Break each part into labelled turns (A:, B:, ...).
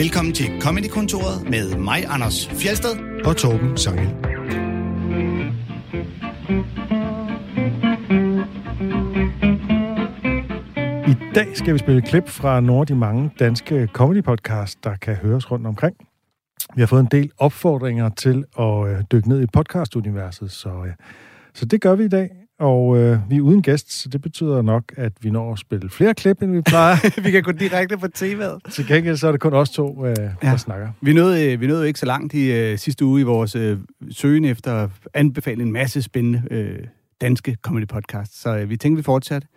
A: Velkommen til Comedy-kontoret med mig, Anders Fjelsted.
B: og Torben Sangel. I dag skal vi spille et klip fra nogle af de mange danske comedy-podcasts, der kan høres rundt omkring. Vi har fået en del opfordringer til at øh, dykke ned i podcast-universet, så, øh, så det gør vi i dag. Og øh, vi er uden gæst, så det betyder nok, at vi når at spille flere klip, end vi plejer.
A: vi kan gå direkte på temaet.
B: Til gengæld så er det kun os to, øh, der
A: Ja.
B: snakker.
A: Vi nåede, øh, vi nåede ikke så langt i øh, sidste uge i vores øh, søgen efter at anbefale en masse spændende øh, danske comedy podcasts. Så øh, vi tænkte, vi fortsatte.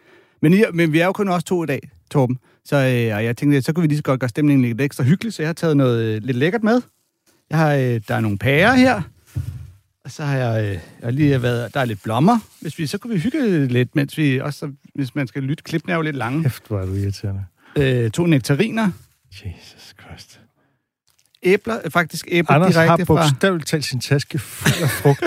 A: Men, I, men vi er jo kun også to i dag, Torben. Så øh, og jeg tænkte, så kunne vi lige så godt gøre stemningen lidt ekstra hyggelig, så jeg har taget noget øh, lidt lækkert med. Jeg har, øh, der er nogle pærer her. Og så har jeg, øh, jeg har lige været, der er lidt blommer. Hvis vi, så kunne vi hygge lidt, mens vi også, hvis man skal lytte, klippene er jo lidt lange.
B: Hæft, hvor er du irriterende.
A: Øh, to nektariner,
B: Jesus Christ.
A: æbler, øh, faktisk æbler
B: Anders har
A: direkte fra...
B: bogstaveligt talt sin taske fuld af frugt.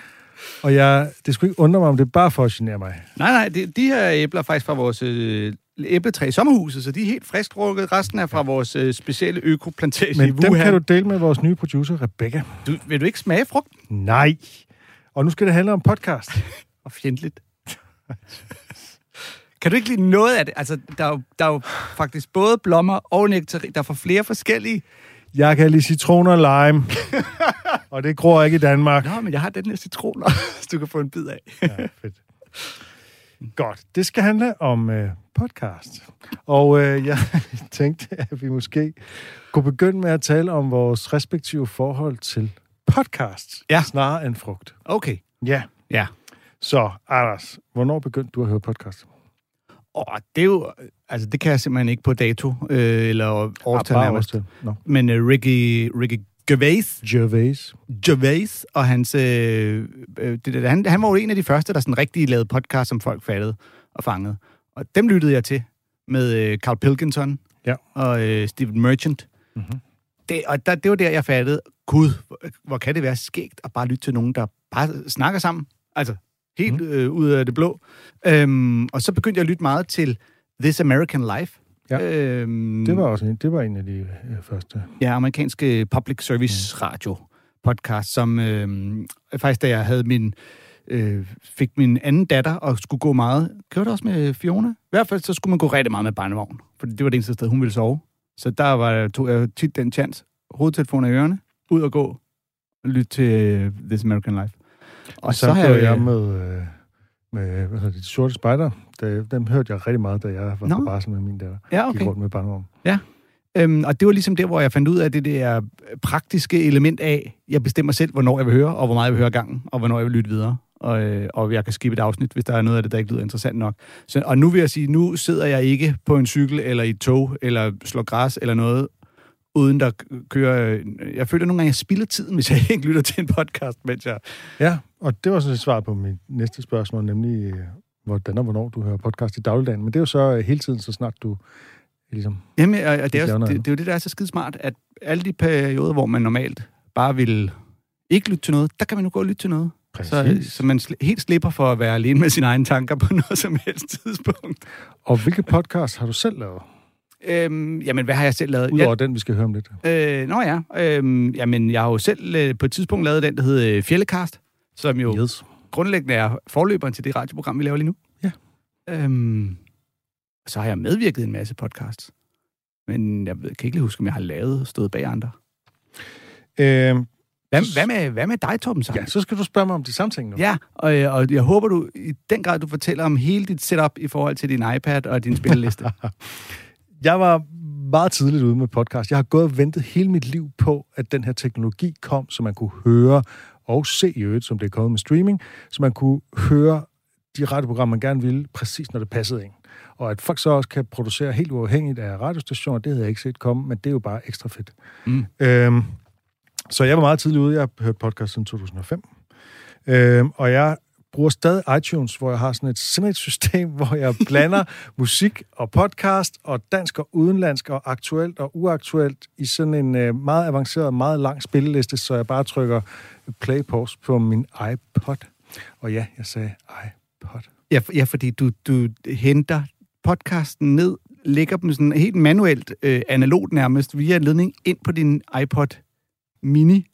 B: og jeg, det skulle ikke undre mig, om det er bare for at genere mig.
A: Nej, nej, de, de her æbler er faktisk fra vores øh, æbletræ i sommerhuset, så de er helt friskrukket. Resten er fra vores øh, specielle økoplantage i
B: Men dem
A: Wuhan.
B: kan du dele med vores nye producer, Rebecca.
A: du... Vil du ikke smage frugt?
B: Nej. Og nu skal det handle om podcast.
A: Og fjendtligt. kan du ikke lide noget af det? Altså, der er jo, der er jo faktisk både blommer og nektarin. Der er fra flere forskellige.
B: Jeg kan lide citroner og lime. og det gror ikke i Danmark.
A: Nå, men jeg har den her citron, du kan få en bid af.
B: Ja, fedt. Godt. Det skal handle om øh, podcast. Og øh, jeg tænkte, at vi måske kunne begynde med at tale om vores respektive forhold til podcast,
A: Ja.
B: snarere end frugt.
A: Okay.
B: Ja.
A: Ja.
B: Så, Anders, hvornår begyndte du at høre podcast?
A: Og det er jo... Altså, det kan jeg simpelthen ikke på dato, øh, eller årstal
B: Ah,
A: nærmest.
B: årstal. Nå.
A: Men øh, Ricky, Ricky Gervais,
B: Gervais.
A: Gervais og hans... Øh, øh, det, der, han, han var jo en af de første, der sådan rigtig lavede podcast, som folk fattede og fangede. Og dem lyttede jeg til med øh, Carl Pilkington
B: Ja.
A: og øh, Stephen Merchant.
B: Mhm.
A: Det, og der, det var der, jeg fattede, gud, hvor, hvor kan det være skægt at bare lytte til nogen, der bare snakker sammen. Altså, helt
B: Mhm.
A: øh, ud af det blå. Øhm, og så begyndte jeg at lytte meget til This American Life.
B: Ja.
A: Øhm,
B: Det var også en, det var en af de øh, første.
A: Ja, amerikanske public service radio podcast, som øh, faktisk da jeg havde min øh, fik min anden datter og skulle gå meget. Det også med Fiona? I hvert fald så skulle man gå rigtig meget med barnevogn, for det var det eneste sted, hun ville sove. Så der var, tog jeg tit den chance. Hovedtelefoner i ørerne, ud og gå og lytte til øh, This American Life.
B: Og så, så
A: har
B: jeg, jeg med, øh, med hvad hedder det, de sorte spejder. Dem hørte jeg rigtig meget, da jeg var
A: Nå.
B: på barsel med min datter.
A: Ja,
B: Okay. Gik rundt med barnevogn.
A: Øhm, og det var ligesom der, hvor jeg fandt ud af det der praktiske element af, jeg bestemmer selv, hvornår jeg vil høre, og hvor meget jeg vil høre gangen, og hvornår jeg vil lytte videre. Og, øh, og jeg kan skippe et afsnit, hvis der er noget af det, der ikke lyder interessant nok. Så, og nu vil jeg sige, nu sidder jeg ikke på en cykel, eller i et tog, eller slår græs, eller noget, uden der kører... Jeg føler nogle gange, at jeg spilder tiden, hvis jeg ikke lytter til en podcast, mens jeg...
B: Ja, og det var sådan et svar på mit næste spørgsmål, nemlig øh, hvordan og hvornår du hører podcast i dagligdagen. Men det er jo så øh, hele tiden, så snart du ligesom...
A: Jamen, og, og det, er, jo- det, det er jo det, der er så skide smart, at alle de perioder, hvor man normalt bare vil ikke lytte til noget, der kan man nu gå og lytte til noget. Så, så man sli- helt slipper for at være alene med sine egne tanker på noget som helst tidspunkt.
B: Og hvilke podcast har du selv lavet?
A: Øhm, jamen, hvad har jeg selv lavet?
B: Udover den, vi skal høre om lidt.
A: Øh, nå ja, øhm, jamen, jeg har jo selv øh, på et tidspunkt lavet den, der hedder øh, Fjellekast, som jo
B: Yes.
A: grundlæggende er forløberen til det radioprogram, vi laver lige nu.
B: Ja.
A: Øhm, så har jeg medvirket i en masse podcasts. Men jeg ved, kan ikke lige huske, om jeg har lavet stået bag andre.
B: Øh,
A: Hvad, hvad, med, hvad med dig, Torben Sang?
B: ja, så skal du spørge mig om de samme ting nu.
A: Ja, og, og jeg håber, du i den grad, du fortæller om hele dit setup i forhold til din iPad og din spilleliste.
B: Jeg var meget tidligt ude med podcast. Jeg har gået og ventet hele mit liv på, at den her teknologi kom, så man kunne høre og se i øvrigt, som det er kommet med streaming, så man kunne høre de radioprogrammer, man gerne ville, præcis når det passede ind. Og at folk så også kan producere helt uafhængigt af radiostationer, det havde jeg ikke set komme, men det er jo bare ekstra fedt.
A: Mm.
B: Øhm, så jeg var meget tidligt ude. Jeg har hørt podcast siden 2005. Øhm, og jeg bruger stadig iTunes, hvor jeg har sådan et, simpelthen et system, hvor jeg blander musik og podcast og dansk og udenlandsk og aktuelt og uaktuelt i sådan en øh, meget avanceret, meget lang spilleliste, så jeg bare trykker play pause på min iPod. Og ja, jeg sagde iPod.
A: Ja, for, ja fordi du, du henter podcasten ned lægger dem sådan helt manuelt, øh, analogt nærmest, via en ledning ind på din iPod Mini.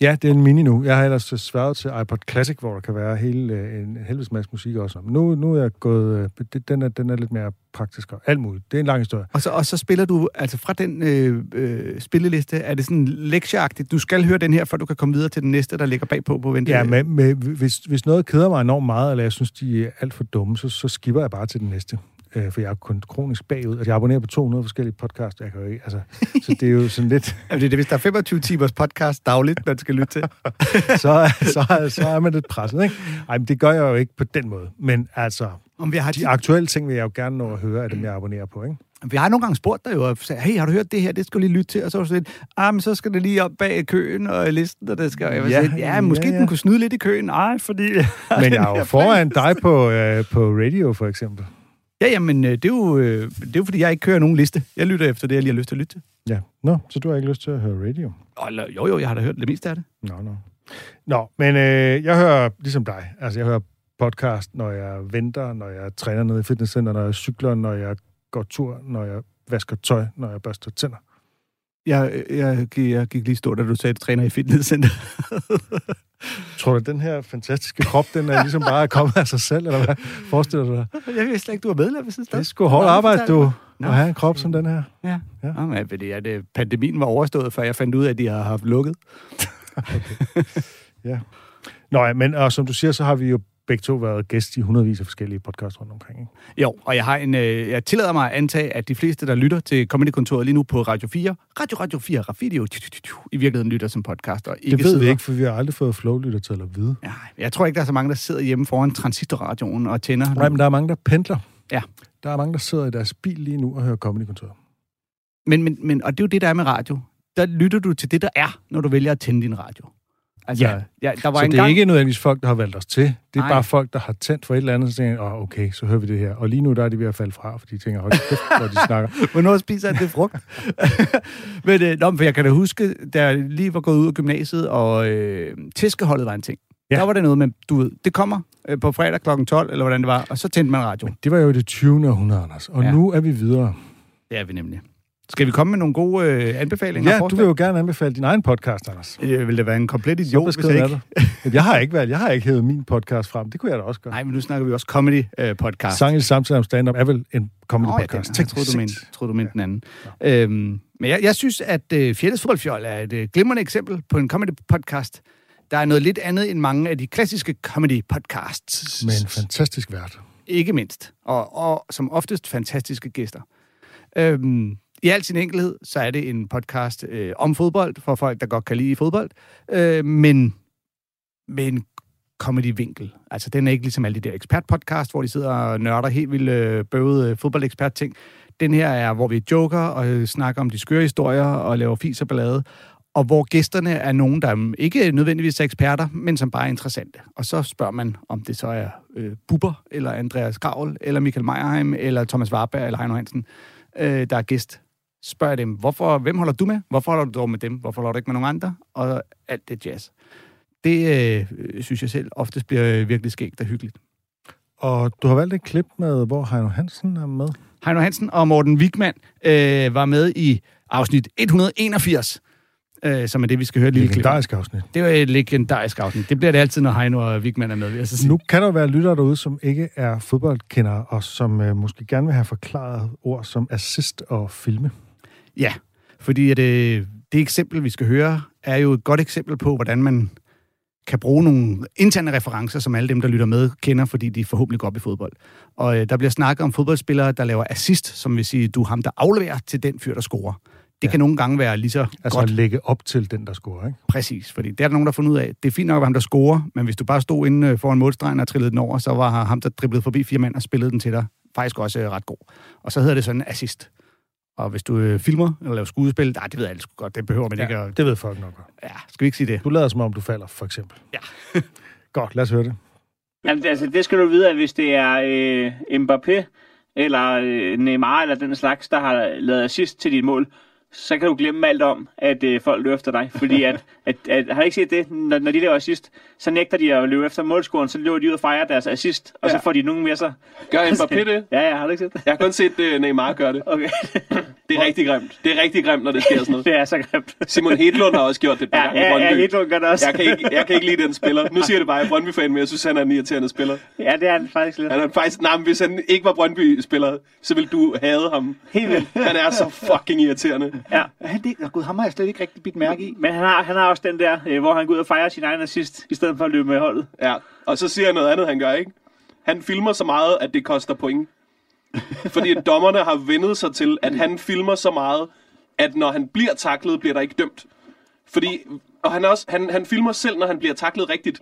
B: Ja, det er en mini nu. Jeg har ellers sværet til iPod Classic, hvor der kan være hele, øh, en helvedes masse musik også. Men nu, nu er jeg gået... øh, det- Den er, den er lidt mere praktisk og alt muligt. Det er en lang historie.
A: Og så, og så spiller du, altså fra den øh, øh, spilleliste, er det sådan lektieagtigt, du skal høre den her, før du kan komme videre til den næste, der ligger bagpå på vente.
B: Ja, med, med, hvis, hvis noget keder mig enormt meget, eller jeg synes, de er alt for dumme, så, så skipper jeg bare til den næste. Øh, for jeg er kun kronisk bagud. Altså, jeg abonnerer på 200 forskellige podcasts. Jeg kan jo ikke, altså, så det er jo sådan lidt...
A: Er det, det, hvis der er 25 timers podcast dagligt, man skal lytte til?
B: Så, så, så er man lidt presset, ikke? Ej, men det gør jeg jo ikke på den måde. Men altså,
A: Om vi har,
B: de aktuelle ting vil jeg jo gerne nå at høre af dem, jeg abonnerer på, ikke?
A: vi har nogle gange spurgt dig jo, og sagt, hey, har du hørt det her? Det skal du lige lytte til. Og så var du sådan lidt, ah, men så skal det lige op bag køen og listen, og det skal... Jeg
B: Ja,
A: sådan, ja, måske
B: ja, ja.
A: den kunne snyde lidt i køen. Nej, fordi...
B: Men jeg er jo foran dig på, øh, på radio, for eksempel.
A: Ja, jamen, øh, det er, jo, øh, det er jo, fordi jeg ikke kører nogen liste. Jeg lytter efter det, jeg lige har lyst til at lytte til.
B: Ja. Nå, så du har ikke lyst til at høre radio?
A: Eller- jo, jo, jeg har da hørt det meste af det.
B: Nå, nå. Nå, men øh, jeg hører ligesom dig. Altså, jeg hører podcast, når jeg venter, når jeg træner nede i fitnesscenter, når jeg cykler, når jeg går tur, når jeg vasker tøj, når jeg børster tænder.
A: Jeg, jeg, jeg, gik lige stå, da du sagde, at du træner i fitnesscenter.
B: Tror du, at den her fantastiske krop, den er ligesom bare kommet af sig selv, eller hvad forestiller du dig?
A: jeg vidste slet ikke, du var medlem. Jeg synes,
B: Det er sgu hårdt arbejde, du,
A: Nå.
B: at have en krop som den her.
A: Ja.
B: Ja.
A: ja. Jamen, fordi at, øh, pandemien var overstået, før jeg fandt ud af, at de har haft lukket.
B: Nå ja, men og som du siger, så har vi jo begge to været gæst i hundredvis af forskellige podcasts rundt omkring. Ikke?
A: Jo, og jeg har en, øh, jeg tillader mig at antage, at de fleste, der lytter til Comedy-kontoret lige nu på Radio 4, Radio Radio 4, Radio, i virkeligheden lytter som podcast. Og ikke
B: Det ved
A: sidder,
B: vi ikke, for vi har aldrig fået flowlytter til at vide.
A: Ja, jeg tror ikke, der er så mange, der sidder hjemme foran transistorradioen og tænder.
B: Nej, men der er mange, der pendler.
A: Ja.
B: Der er mange, der sidder i deres bil lige nu og hører Comedy-kontoret.
A: Men, men, men, og det er jo det, der er med radio. Der lytter du til det, der er, når du vælger at tænde din radio. Altså,
B: Ja.
A: ja der var
B: Så
A: en
B: det er
A: gang...
B: ikke nødvendigvis folk, der har valgt os til. Det er
A: Nej.
B: bare folk, der har tændt for et eller andet, og tænker, åh, okay, så hører vi det her. Og lige nu, der er de ved at falde fra, fordi de tænker, hold kæft, hvor de snakker.
A: Hvornår spiser han det frugt? men, øh, nå, men for jeg kan da huske, da jeg lige var gået ud af gymnasiet, og øh, tæskeholdet var en ting.
B: Ja.
A: Der var det noget med, du ved, det kommer øh, på fredag kl. 12, eller hvordan det var, og så tændte man radio.
B: Det var jo det 20. århundrede, Anders. Og. Ja. nu er vi videre.
A: Det er vi nemlig. Skal vi komme med nogle gode øh, anbefalinger?
B: Ja, du vil jo gerne anbefale din egen podcast, Anders.
A: Det ville da være en komplet idiot, hvis jeg ikke...
B: Jeg har ikke valgt, jeg har ikke hævet min podcast frem. Det kunne jeg da også gøre.
A: Nej, men nu snakker vi også comedy-podcast.
B: Sang i samtale om stand-up er vel en comedy
A: Nå, ja, jeg troede, du mente, troede, du mente den anden. Øhm, men jeg, jeg synes, at øh, Fjelles Fodboldfjold er et øh, glimrende eksempel på en comedy-podcast. Der er noget lidt andet end mange af de klassiske comedy-podcasts.
B: Med en fantastisk vært.
A: Ikke mindst. Og, og som oftest fantastiske gæster. Øhm, i al sin enkelhed, så er det en podcast øh, om fodbold, for folk, der godt kan lide fodbold, øh, men med en comedy-vinkel. Altså, den er ikke ligesom alle de der ekspert-podcast, hvor de sidder og nørder helt vildt øh, bøvede øh, fodboldekspert-ting. Den her er, hvor vi joker og øh, snakker om de skøre historier og laver fis og ballade, og hvor gæsterne er nogen, der mm, ikke nødvendigvis er eksperter, men som bare er interessante. Og så spørger man, om det så er øh, Bubber, eller Andreas Gravl, eller Michael Meierheim, eller Thomas Warberg, eller Heino Hansen, øh, der er gæst. Spørger dem, hvorfor, hvem holder du med? Hvorfor holder du dog med dem? Hvorfor holder du ikke med nogen andre? Og alt det jazz. Det øh, synes jeg selv oftest bliver øh, virkelig skægt og hyggeligt.
B: Og du har valgt et klip med, hvor Heino Hansen er med.
A: Heino Hansen og Morten Wigman øh, var med i afsnit 181, øh, som er det, vi skal høre et lille klip.
B: Legendarisk afsnit.
A: Det var et legendarisk afsnit. Det bliver det altid, når Heino og Wigman er med, vil jeg så sige.
B: Nu kan der være lyttere derude, som ikke er fodboldkendere, og som øh, måske gerne vil have forklaret ord som assist og filme.
A: Ja, fordi at, øh, det eksempel, vi skal høre, er jo et godt eksempel på, hvordan man kan bruge nogle interne referencer, som alle dem, der lytter med, kender, fordi de forhåbentlig går op i fodbold. Og øh, der bliver snakket om fodboldspillere, der laver assist, som vil sige, du er ham, der afleverer til den fyr, der scorer. Det
B: Ja.
A: kan nogle gange være lige så
B: Altså
A: godt
B: at lægge op til den, der scorer, ikke?
A: præcis, fordi det er der nogen, der har fundet ud af. Det er fint nok at være ham, der scorer, men hvis du bare stod inde øh, foran målstregen og trillede den over, så var ham, der driblede forbi fire mand og spillede den til dig, faktisk også øh, ret god. Og så hedder det sådan assist. Og hvis du øh, filmer eller laver skuespil, nej, det ved alle godt, det behøver man ikke at...
B: det ved folk nok godt.
A: Ja, skal vi ikke sige det?
B: Du lader som om, du falder, for eksempel.
A: Ja.
B: godt, lad os høre det.
C: Jamen, altså, det skal du vide, at hvis det er øh, Mbappé eller øh, Neymar eller den slags, der har lavet assist til dit mål, så kan du glemme alt om, at øh, folk løber efter dig. Fordi at, at, at, har du ikke set det? Når, når de laver assist, så nægter de at løbe efter målscoren, så løber de ud og fejrer deres assist, og så
D: Ja.
C: får de nogen med sig.
D: Gør Mbappé det?
C: Ja, ja, har du ikke set det?
D: Jeg har kun set uh, Neymar gøre det.
C: Okay,
D: Det er rigtig grimt. Det er rigtig grimt, når det sker sådan noget.
C: det er så grimt.
D: Simon Hedlund har også gjort det
C: Ja, ja, ja. Hedlund gør det også.
D: Jeg kan, ikke, jeg kan ikke lide den spiller. Nu siger det bare, jeg er Brøndby-fan, men jeg synes, han er en irriterende spiller.
C: Ja, det er han faktisk lidt.
D: Han er faktisk, nej, men hvis han ikke var Brøndby-spiller, så ville du hade ham.
C: Helt vildt.
D: Han er så fucking irriterende.
C: Ja.
E: Er han det? Gud, ham har jeg slet ikke rigtig bidt mærke i.
C: Men han har, han har også den der, øh, hvor han går ud og fejrer sin egen assist, i stedet for at løbe med holdet.
D: Ja, og så siger jeg noget andet, han gør, ikke? Han filmer så meget, at det koster point. Fordi dommerne har vendet sig til, at han filmer så meget, at når han bliver taklet, bliver der ikke dømt. Fordi, og han, også, han, han filmer selv, når han bliver taklet rigtigt.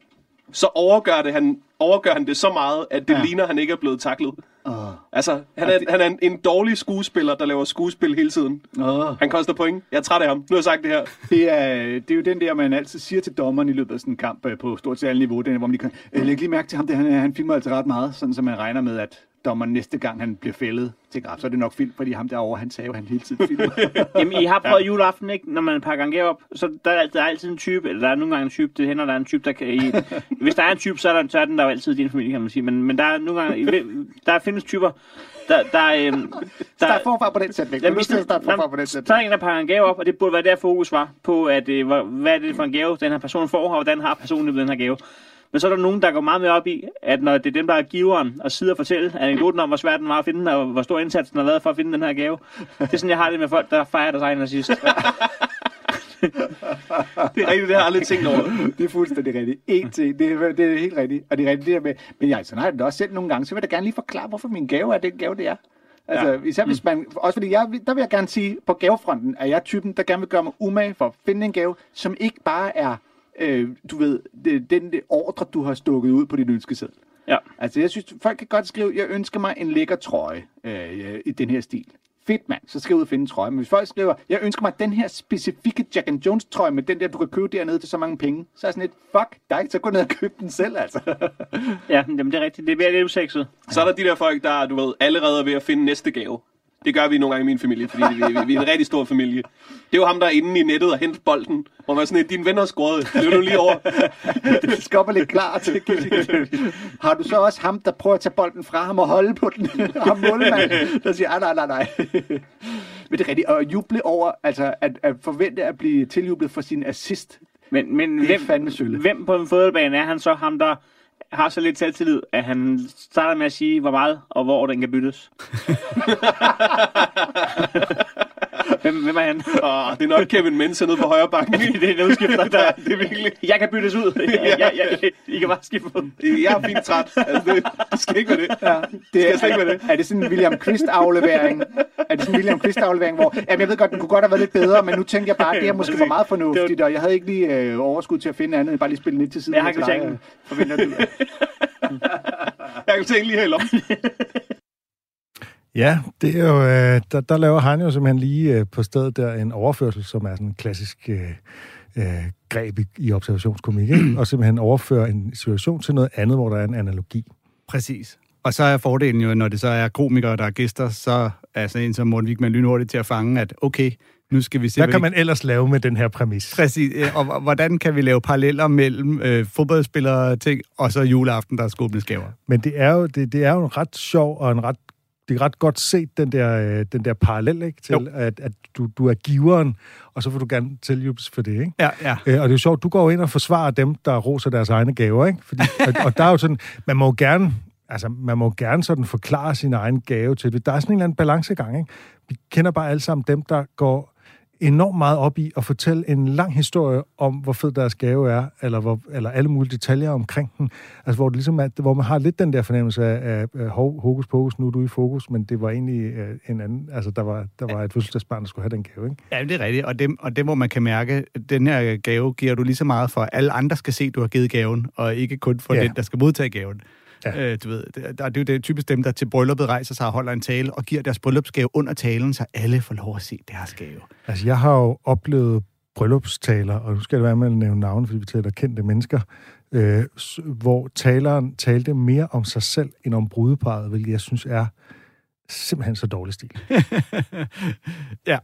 D: Så overgør, det, han, overgør han det så meget, at det
E: ja.
D: ligner, at han ikke er blevet taklet.
E: Åh,
D: Altså, han er, han er en, en dårlig skuespiller, der laver skuespil hele tiden.
E: åh.
D: Han koster point. Jeg er træt af ham. Nu har jeg sagt det her.
E: Det er, det er jo den der, man altid siger til dommeren i løbet af sådan en kamp øh, på stort set alle niveau, den, hvor man lige kan, øh, læg lige mærke til ham, det, han, han filmer altså ret meget, sådan så man regner med, at dommeren næste gang, han bliver fældet til graf, så er det nok film, fordi ham derovre, han sagde jo, han hele tiden filmer.
C: Jamen, I har prøvet ja. juleaften, ikke? Når man pakker en gave op, så der er, der er altid en type, eller der er nogle gange en type, det hænder, der er en type, der kan... I, hvis der er en type, så er, der, så er den der jo altid i din familie, kan man sige. Men, men der er nogle gange... Der findes typer, der... der, øhm, der
E: Start forfra på den sætning.
C: Jamen,
E: starte forfra på den
C: så
E: sætning.
C: er der en, der pakker en gave op, og det burde være der fokus var, på, at, øh, hvad er det for en gave, den her person får, og hvordan har personen den her gave. Men så er der nogen, der går meget mere op i, at når det er dem, der er giveren, og sidder og fortæller anekdoten om, hvor svært den var at finde, og hvor stor indsatsen har været for at finde den her gave. Det er sådan, jeg har det med folk, der fejrer deres egen assist.
D: Det er rigtigt, det har jeg aldrig tænkt over.
E: Det er fuldstændig rigtigt. En ting, det er, det er helt rigtigt. Og det er rigtigt det der med, men jeg, sådan har jeg det også selv nogle gange, så vil jeg da gerne lige forklare, hvorfor min gave er den gave, det er. Altså, ja. især hvis man, også fordi jeg, der vil jeg gerne sige, på gavefronten er jeg typen, der gerne vil gøre mig umage for at finde en gave, som ikke bare er, øh, du ved, det, den det ordre, du har stukket ud på din ønskeseddel.
C: Ja.
E: Altså, jeg synes, folk kan godt skrive, jeg ønsker mig en lækker trøje øh, i den her stil. Fedt, mand. Så skal jeg ud og finde en trøje. Men hvis folk skriver, jeg ønsker mig den her specifikke Jack and Jones trøje med den der, du kan købe dernede til så mange penge, så er jeg sådan lidt, fuck dig, så gå ned og køb den selv, altså.
C: Ja, jamen det er rigtigt. Det bliver lidt usekset.
D: Så er der de der folk, der du ved, allerede er ved at finde næste gave. Det gør vi nogle gange i min familie, fordi vi, vi, vi er en rigtig stor familie. Det er jo ham, der er inde i nettet og henter bolden, hvor man er sådan, din ven har scoret. Det er nu lige over.
E: det og lidt klar til Har du så også ham, der prøver at tage bolden fra ham og holde på den? ham målmanden, der siger, ah, nej, nej, nej. Men det er rigtigt. Og juble over, altså at, at forvente at blive tiljublet for sin assist,
C: Men, men
E: det er
C: hvem,
E: fandme sølle.
C: hvem på en fodboldbane er han så ham, der har så lidt selvtillid, at han starter med at sige, hvor meget og hvor den kan byttes? hvem, hvem er han?
D: Og det er nok Kevin Mensa nede på højre bakken.
C: det er en udskifter, der...
D: det er virkelig.
C: Jeg kan byttes ud. Jeg, jeg, jeg, I kan bare skifte ud.
D: Jeg er fint træt. Altså, det, det skal ikke være det.
E: Ja, det
D: Skal jeg slet ikke med det?
E: Er det sådan en William Quist-aflevering? Er det sådan en William Quist-aflevering, hvor... Jamen, jeg ved godt, den kunne godt have været lidt bedre, men nu tænker jeg bare, at det her måske var meget fornuftigt, og jeg havde ikke lige øh, overskud til at finde andet, end bare lige spille lidt til siden.
C: Jeg har kvitteringen.
E: og Forventer du?
D: Jeg kan tænke lige her i lommen.
B: Ja, det er jo, øh, der, der laver han jo simpelthen lige øh, på stedet der en overførsel, som er sådan en klassisk øh, øh, greb i, i observationskomik, ikke? og simpelthen overføre en situation til noget andet, hvor der er en analogi.
A: Præcis. Og så er fordelen jo, når det så er komikere, der er gæster, så er sådan en som Morten Wigman lynhurtigt til at fange, at okay, nu skal vi se,
B: Hvad kan man ellers lave med den her præmis?
A: Præcis. Og hvordan kan vi lave paralleller mellem øh, fodboldspillere ting, og så juleaften, der er skåbningsgaver?
B: Men det er jo, det, det er jo en ret sjov og en ret det er ret godt set, den der, øh, den der parallel, ikke? Til,
A: Jo.
B: at, at du, du er giveren, og så får du gerne tiljubles for det, ikke?
A: Ja, ja.
B: Øh, og det er jo sjovt, du går ind og forsvarer dem, der roser deres egne gaver, ikke? Fordi, og, og der er jo sådan, man må jo gerne, altså, man må gerne sådan forklare sin egen gave til det. Der er sådan en eller anden balancegang, ikke? Vi kender bare alle sammen dem, der går enormt meget op i at fortælle en lang historie om, hvor fed deres gave er, eller, hvor, eller alle mulige detaljer omkring den. Altså, hvor, det ligesom er, hvor man har lidt den der fornemmelse af, af, hov, hokus pokus, nu er du i fokus, men det var egentlig øh, en anden, altså der var, der var et fødselsdagsbarn, der skulle have den gave, ikke?
A: Ja, det er rigtigt. Og det, og det, hvor man kan mærke, den her gave giver du lige så meget for, alle andre skal se, at du har givet gaven, og ikke kun for
B: ja.
A: den, der skal modtage gaven.
B: Ja.
A: Øh, du ved, det, der, det er jo det, typisk dem, der til brylluppet rejser sig og holder en tale, og giver deres bryllupsgave under talen, så alle får lov at se deres gave.
B: Altså, jeg har jo oplevet bryllupstaler, og nu skal det være med at nævne navne, fordi vi taler kendte mennesker, øh, hvor taleren talte mere om sig selv end om brudeparret, hvilket jeg synes er simpelthen så dårlig stil.
A: ja,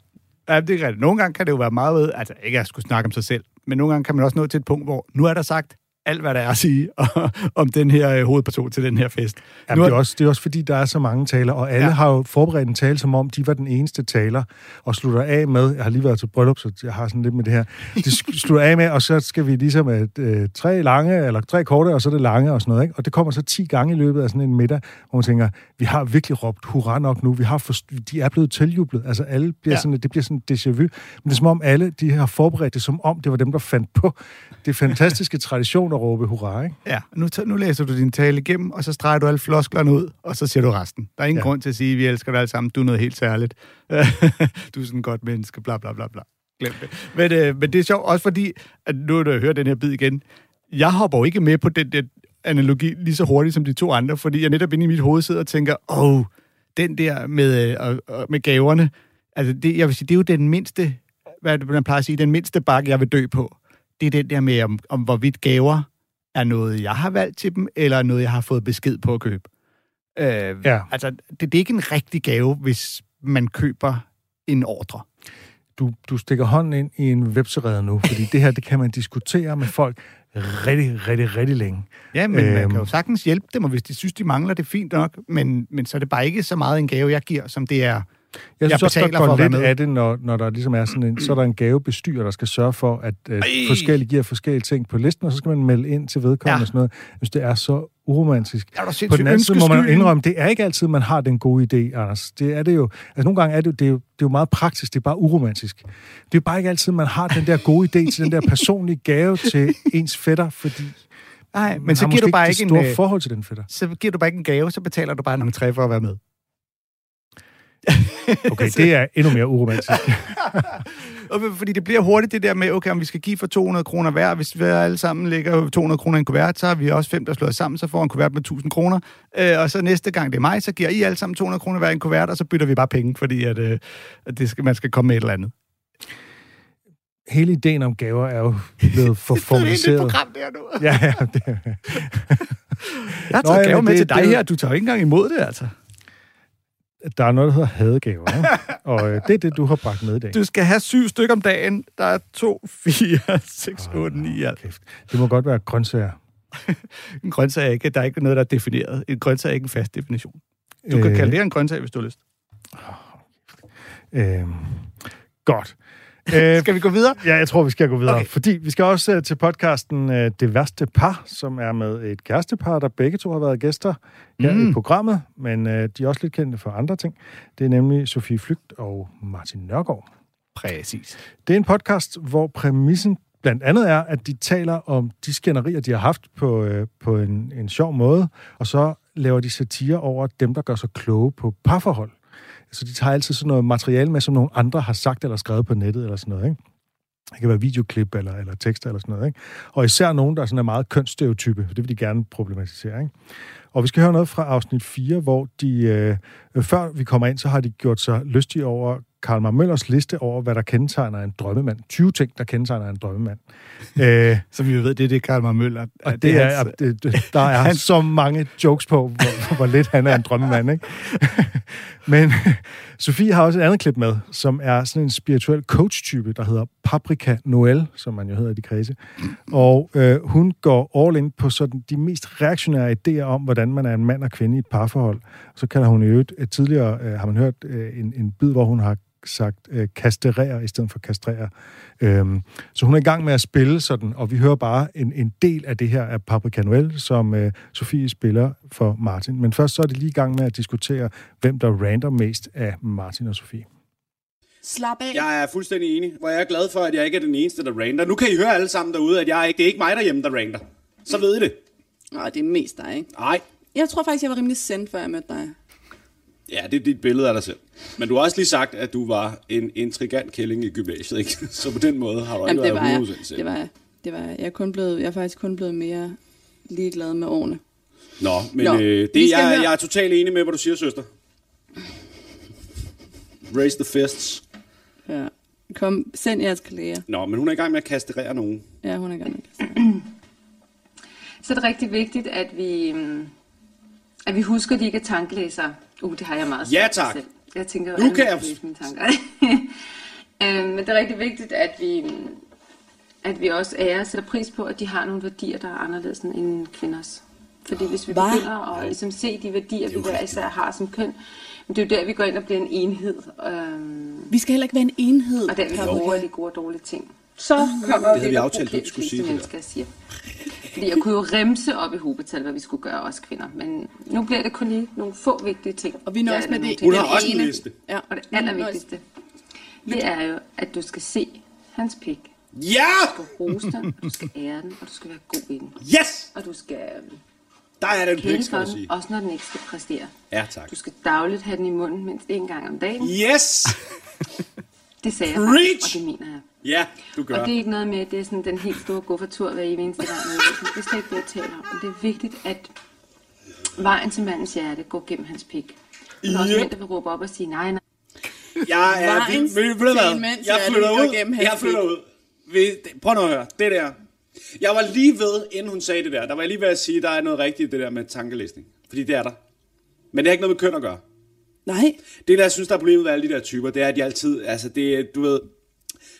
A: Ja, det er rigtigt. Nogle gange kan det jo være meget ved, altså ikke at skulle snakke om sig selv, men nogle gange kan man også nå til et punkt, hvor nu er der sagt alt, hvad der er at sige om den her øh, hovedperson til den her fest.
B: Jamen,
A: nu
B: det, er også, det er også fordi, der er så mange taler, og alle
A: Ja.
B: har jo forberedt en tale, som om de var den eneste taler, og slutter af med, jeg har lige været til bryllup, så jeg har sådan lidt med det her, sk- slutter af med, og så skal vi ligesom et, øh, tre lange, eller tre korte, og så det lange og sådan noget, ikke? og det kommer så 10 gange i løbet af sådan en middag, hvor man tænker, vi har virkelig råbt hurra nok nu, vi har forst- de er blevet tiljublet, altså alle bliver
A: ja.
B: sådan, det bliver sådan déjà vu, men det er som om alle, de har forberedt det, som om det var dem, der fandt på det fantastiske tradition at råbe hurra, ikke?
A: Ja, nu, nu læser du din tale igennem, og så streger du alle flosklerne ud, og så siger du resten. Der er ingen ja. Grund til at sige, at vi elsker dig alle sammen, du er noget helt særligt. du er sådan et godt menneske, bla bla bla bla. Glem det. Men, øh, men det er sjovt, også fordi, at nu har du hørt den her bid igen, jeg hopper jo ikke med på den der analogi lige så hurtigt som de to andre, fordi jeg netop inde i mit hoved sidder og tænker, åh, oh, den der med, øh, og- og med gaverne, altså det, jeg vil sige, det er jo den mindste, hvad man plejer at sige, den mindste bakke, jeg vil dø på. Det er den der med, om, om hvorvidt gaver er noget, jeg har valgt til dem, eller noget, jeg har fået besked på at købe. Øh,
B: Ja.
A: Altså, det, det er ikke en rigtig gave, hvis man køber en ordre.
B: du, du stikker hånden ind i en webserede nu, fordi det her, det kan man diskutere med folk rigtig, rigtig, rigtig længe.
A: Ja, men øhm. man kan jo sagtens hjælpe dem, og hvis de synes, de mangler det, er fint nok, men, men så er det bare ikke så meget en gave, jeg giver, som det er.
B: Jeg
A: Jeg
B: synes også, der går lidt
A: med.
B: af det, når, når der ligesom er sådan en, så er der en gavebestyrer, der skal sørge for, at øh, forskellige giver forskellige ting på listen, og så skal man melde ind til vedkommende
A: Ja.
B: og sådan noget. Jeg synes, det er så uromantisk.
A: Er
B: På den anden side må man indrømme, det er ikke altid, man har den gode idé, Anders. Det er det jo. Altså nogle gange er det jo, det er jo, det er jo meget praktisk, det er bare uromantisk. Det er bare ikke altid, man har den der gode idé til den der personlige gave til ens fætter, fordi
A: Nej, men så giver du bare
B: ikke
A: en, øh,
B: forhold til den fætter.
A: så giver du bare ikke en gave, så betaler du bare en entré for at være med.
B: Okay, det er endnu mere uromantisk.
A: Fordi det bliver hurtigt det der med, okay, om vi skal give for 200 kroner hver, hvis vi alle sammen lægger 200 kroner i en kuvert, så har vi også fem, der slår sammen, så får en kuvert med 1000 kroner. Øh, og så næste gang det er mig, så giver I alle sammen 200 kroner hver i en kuvert, og så bytter vi bare penge, fordi at, øh, at det skal, man skal komme med et eller andet.
B: Hele ideen om gaver er jo blevet for
A: Det er et
B: formaliseret.
A: program der nu.
B: Ja, ja, det,
A: Jeg
B: Nå,
A: har taget
B: ja,
A: gave
B: men
A: med
B: det-
A: til dig
B: det-
A: her, du tager jo ikke engang imod det, altså.
B: Der er noget, der hedder hadegaver. Ikke? Og øh, det er det, du har bragt med i dag.
A: Du skal have syv stykker om dagen. Der er to, fire, seks, otte, ni alt.
B: Kæft. Det må godt være grøntsager.
A: En grøntsag er ikke, der er ikke noget, der er defineret. En grøntsag er ikke en fast definition. Du kan
B: Øh,
A: kalde det en grøntsag, hvis du har lyst.
B: Øh, godt. Øh,
A: Skal vi gå videre?
B: ja, jeg tror, vi skal gå videre.
A: Okay.
B: Fordi vi skal også øh, til podcasten øh, Det Værste Par, som er med et kærestepar, der begge to har været gæster her
A: Mm.
B: i programmet, men øh, de er også lidt kendte for andre ting. Det er nemlig Sofie Flygt og Martin Nørgaard.
A: Præcis.
B: Det er en podcast, hvor præmissen blandt andet er, at de taler om de skænderier, de har haft på, øh, på en, en sjov måde, og så laver de satire over dem, der gør sig kloge på parforhold. Så de tager altid sådan noget materiale med, som nogle andre har sagt eller skrevet på nettet eller sådan noget, ikke? Det kan være videoklip eller, eller tekster eller sådan noget, ikke? Og især nogen, der sådan er meget kønsstereotype, det vil de gerne problematisere, ikke? Og vi skal høre noget fra afsnit 4, hvor de, øh, før vi kommer ind, så har de gjort sig lystige over Karl Mar Møllers liste over, hvad der kendetegner en drømmemand. 20 ting, der kendetegner en drømmemand. øh,
A: Så vi ved, det er det, Karl Møller.
B: og det er, det, det, der er så mange jokes på, hvor, hvor lidt han er en drømmemand, ikke? Men Sofie har også et andet klip med, som er sådan en spirituel coach-type, der hedder Paprika Noel, som man jo hedder i de kredse. Og øh, hun går all in på sådan de mest reaktionære idéer om, hvordan man er en mand og kvinde i et parforhold. Så kalder hun i øvrigt, øh, tidligere øh, har man hørt øh, en, en bid, hvor hun har sagt øh, kastrere i stedet for kastrere. Øhm, så hun er i gang med at spille sådan, og vi hører bare en, en del af det her af Paprika Noel, som øh, Sofie spiller for Martin. Men først så er de lige i gang med at diskutere, hvem der rander mest af Martin og Sofie.
F: Slap af.
G: Jeg er fuldstændig enig, hvor jeg er glad for, at jeg ikke er den eneste, der rander. Nu kan I høre alle sammen derude, at jeg ikke, det er ikke mig derhjemme, der rander. Så ved I det.
F: Nå, det er mest dig, ikke?
G: Nej,
F: Jeg tror faktisk, jeg var rimelig sendt, før jeg mødte dig.
G: ja, det er dit billede af dig selv. Men du har også lige sagt, at du var en intrigant kælling i gymnasiet, ikke? Så på den måde har du
F: Jamen,
G: ikke
F: det var jeg.
G: været 100% selv.
F: Det var jeg. Det var jeg. Jeg er, kun blevet, jeg er faktisk kun blevet mere ligeglad med årene.
G: Nå, men
F: Nå,
G: øh, det, jeg,
F: høre-
G: jeg er totalt enig med, hvad du siger, søster. Raise the fists.
F: Ja. Kom, send jeres kolleger.
G: Nå, men hun er i gang med at kastrere nogen.
F: Ja, hun er gerne med.
H: Så er det rigtig vigtigt, at vi, mm, at vi husker, at de ikke er tankelæsere. Uh, det har jeg meget
G: Ja, tak.
H: selv. Jeg tænker
G: Nu kan jeg-
H: læse mine tanker. rigtig vigtigt, at vi, at vi også ærer og sætter pris på, at de har nogle værdier, der er anderledes end kvinders. Fordi hvis vi
I: Hva?
H: begynder at ligesom, se de værdier, vi hver især har som køn, men det er jo der, vi går ind og bliver en enhed. Øhm,
I: Vi skal heller ikke være en enhed.
H: og der vi bruger de gode og dårlige ting. Så kommer
G: havde vi
H: der
G: aftalt,
H: de
G: skulle sige det der.
H: mennesker, siger. Fordi jeg kunne jo remse op i hobetal, hvad vi skulle gøre, os kvinder. Men nu bliver det kun lige nogle få vigtige ting.
I: Og vi nøjes med det.
G: Hun har også en liste.
I: Ja.
H: Og det allervigtigste, det er jo, at du skal se hans pik.
G: Ja!
H: Du skal rose den, og du skal ære den, og du skal være god i den.
G: Yes!
H: Og du skal øhm,
G: Der er den pik, skal
H: den,
G: sige.
H: også når den ikke skal præstere.
G: Ja, tak.
H: Du skal dagligt have den i munden mindst en gang om dagen.
G: Yes!
H: Det sagde jeg faktisk, og det mener jeg.
G: Ja, du gør.
H: Og det er ikke noget med, at det er sådan den helt store guffertur hver evig eneste gang. Det er slet ikke det, jeg taler om. Men det er vigtigt, at vejen til mandens hjerte går gennem hans pik. Og der er også
G: Yep.
H: mænd, der vil råbe op og sige, nej, nej.
G: Jeg er du
I: til en mands
G: Jeg flytter ud. Jeg flytter ud. Prøv nu at høre. Det der. Jeg var lige ved, inden hun sagde det der, der var jeg lige ved at sige, at der er noget rigtigt i det der med tankelæsning. Fordi det er der. Men det har ikke noget med køn at gøre.
I: Nej.
G: Det, der jeg synes, der er problemet med alle de der typer, det er, at de altid, altså det, du ved,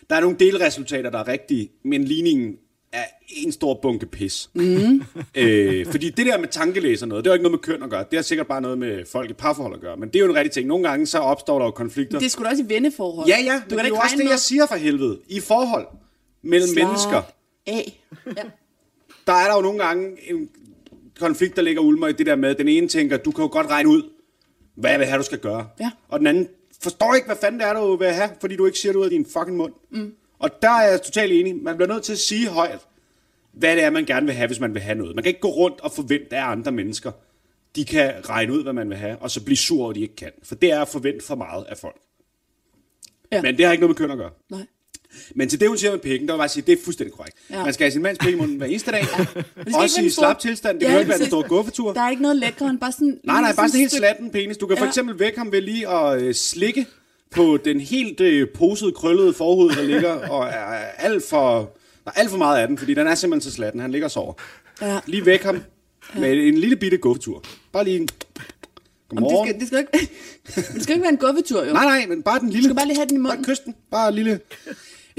G: der er nogle delresultater, der er rigtige, men ligningen er en stor bunke pis. Mm. øh, fordi det der med tankelæser noget, det har ikke noget med køn at gøre. Det har sikkert bare noget med folk i parforhold at gøre. Men det er jo en rigtig ting. Nogle gange så opstår der jo konflikter.
I: Det sgu da også i venneforhold.
G: Ja, ja,
I: Du
G: men
I: kan
G: det er jo også det,
I: med
G: jeg siger for helvede. I forhold mellem
I: Slap
G: mennesker,
I: af. Ja.
G: der er der jo nogle gange en konflikt, der ligger ulmer i det der med, den ene tænker, du kan jo godt regne ud, hvad jeg vil have, du skal gøre.
I: Ja.
G: Og den anden forstår ikke, hvad fanden det er, du vil have, fordi du ikke siger det ud af din fucking mund. Mm. Og der er jeg totalt enig. Man bliver nødt til at sige højt, hvad det er, man gerne vil have, hvis man vil have noget. Man kan ikke gå rundt og forvente af andre mennesker, de kan regne ud, hvad man vil have, og så blive sur over, at de ikke kan. For det er at forvente for meget af folk.
I: Ja.
G: Men det har ikke noget med køn at gøre.
I: Nej.
G: Men til det, hun siger med pikken, der vil jeg sige, det er fuldstændig korrekt.
I: Ja.
G: Ja. Man skal have sin mands pik i munden hver eneste dag. Ja. Også i slap tilstand. Det
I: Ja,
G: ja, kan ikke være en stor guffetur.
I: Der er ikke noget lækre end bare sådan...
G: Nej, nej, bare sådan helt
I: stykke-
G: slatten penis. Du kan for
I: Ja.
G: eksempel vække ham ved lige at øh, slikke på den helt øh, posede, krøllede forhud, der ligger, og er alt for, der er alt for meget af den, fordi den er simpelthen så slatten. Han ligger og sover.
I: Ja.
G: Lige væk ham med en lille bitte guffetur. Bare lige en...
I: Jamen, det,
G: Godmorgen.
I: skal, det, skal ikke, det skal ikke være en guffetur, jo.
G: Nej, nej, men bare den lille...
I: Du skal bare lige have den i munden.
G: Bare kysten. Bare en lille...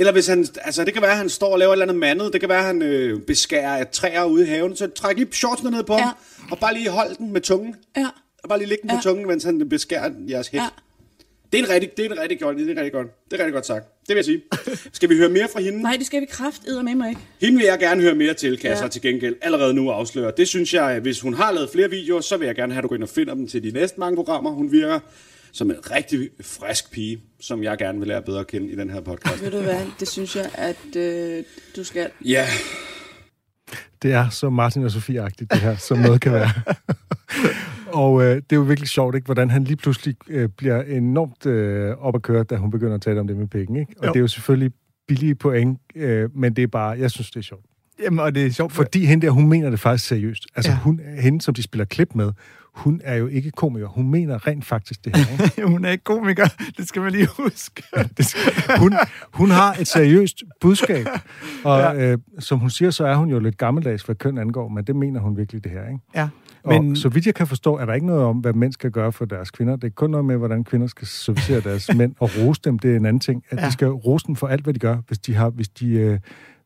G: Eller hvis han... Altså, det kan være, at han står og laver et eller andet mandet. Det kan være, at han øh, beskærer et træer ude i haven. Så træk lige shortsene ned på
I: Ja.
G: ham. Og bare lige hold den med tungen.
I: Ja.
G: Og bare lige lægge den
I: Ja.
G: på tungen, mens han beskærer jeres hæk.
I: Ja.
G: Det er en rigtig, det er en rigtig godt, det er en rigtig godt. Det er rigtig godt sagt. Det vil jeg sige. Skal vi høre mere fra hende?
I: Nej, det skal vi kraft med mig ikke.
G: Hende vil jeg gerne høre mere til, kan jeg
I: Ja.
G: så til gengæld allerede nu afsløre. Det synes jeg, hvis hun har lavet flere videoer, så vil jeg gerne have, at du går ind og finder dem til de næste mange programmer. Hun virker som en rigtig frisk pige, som jeg gerne vil lære bedre at kende i den her podcast.
I: Ved du hvad, det synes jeg, at øh, du skal.
G: Ja,
B: Det er så Martin og Sofie-agtigt, det her, som noget kan være. og øh, det er jo virkelig sjovt, ikke? hvordan han lige pludselig øh, bliver enormt øh, op at køre, da hun begynder at tale om det med penge. Ikke? Og
A: Jo.
B: det er jo selvfølgelig billige point, øh, men det er bare, jeg synes, det er sjovt.
A: Jamen, og det er sjovt, for
B: Fordi hende der, hun mener det faktisk seriøst. Altså,
A: ja.
B: hun, hende, som de spiller klip med, hun er jo ikke komiker. Hun mener rent faktisk det her. Ikke?
A: hun er ikke komiker. Det skal man lige huske.
B: Det skal- hun, hun har et seriøst budskab, og ja. øh, som hun siger, så er hun jo lidt gammeldags, hvad køn angår, men det mener hun virkelig det her, ikke?
A: Ja.
B: Men... Og så vidt jeg kan forstå, er der ikke noget om, hvad mænd skal gøre for deres kvinder. Det er kun noget med, hvordan kvinder skal servicere deres mænd og rose dem. Det er en anden ting. At. Ja. de skal rose dem for alt, hvad de gør. Hvis de, har, hvis de, øh,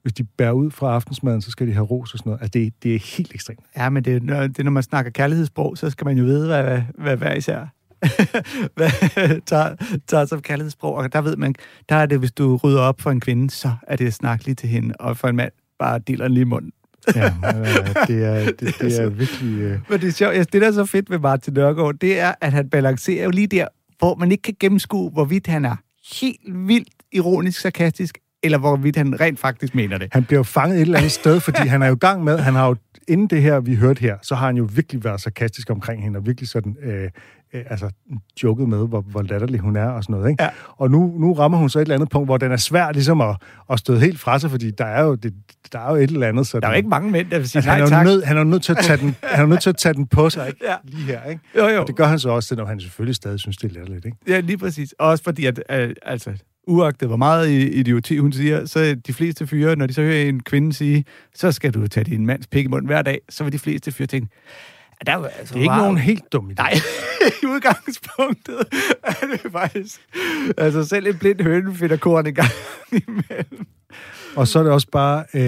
B: hvis de bærer ud fra aftensmaden, så skal de have ros og sådan noget. Altså, det, er- det er helt ekstremt.
A: ja, men det, når, det når man snakker kærlighedssprog, så skal man jo vide, hvad, hvad, hvad hver især hvad tager, tager som kærlighedssprog. Og der ved man, der er det, hvis du rydder op for en kvinde, så er det at snakke lige til hende, og for en mand bare deler lige i munden.
B: Ja, det, er, det, det er virkelig... Øh,
A: Men det er sjovt, altså, det der er så fedt ved Martin Nørgaard, det er, at han balancerer jo lige der, hvor man ikke kan gennemskue, hvorvidt han er helt vildt ironisk, sarkastisk, eller hvorvidt han rent faktisk mener det.
B: Han bliver jo fanget et eller andet sted, fordi han er jo i gang med, han har jo, inden det her, vi hørte her, så har han jo virkelig været sarkastisk omkring hende, og virkelig sådan, øh, øh, altså, joket med, hvor, hvor latterlig hun er og sådan noget, ikke?
A: Ja.
B: Og nu, nu rammer hun så et eller andet punkt, hvor den er svær ligesom at, at støde helt fra sig, fordi der er jo, det, der er jo et eller andet sådan...
A: Der er jo ikke mange mænd, der vil sige
B: Altså, han,
A: nej
B: er jo
A: tak.
B: nød, han er nødt til at tage den, han er nødt til at tage den på sig, ikke?
A: Ja.
B: Lige her, ikke?
A: Jo, jo.
B: Og det gør han så også, selvom han selvfølgelig stadig synes, det er latterligt, ikke?
A: Ja, lige præcis. Også fordi, at øh, altså, uagtet hvor meget idioti hun siger, så de fleste fyre, når de så hører en kvinde sige, så skal du tage din mands pik i munden hver dag, så vil de fleste fyre tænke, Der er, altså,
B: Det er ikke
A: wow.
B: nogen helt dum idé.
A: Nej, i udgangspunktet er det faktisk... Altså, selv en blind høne finder korn i gang imellem.
B: Og så er det også bare, øh,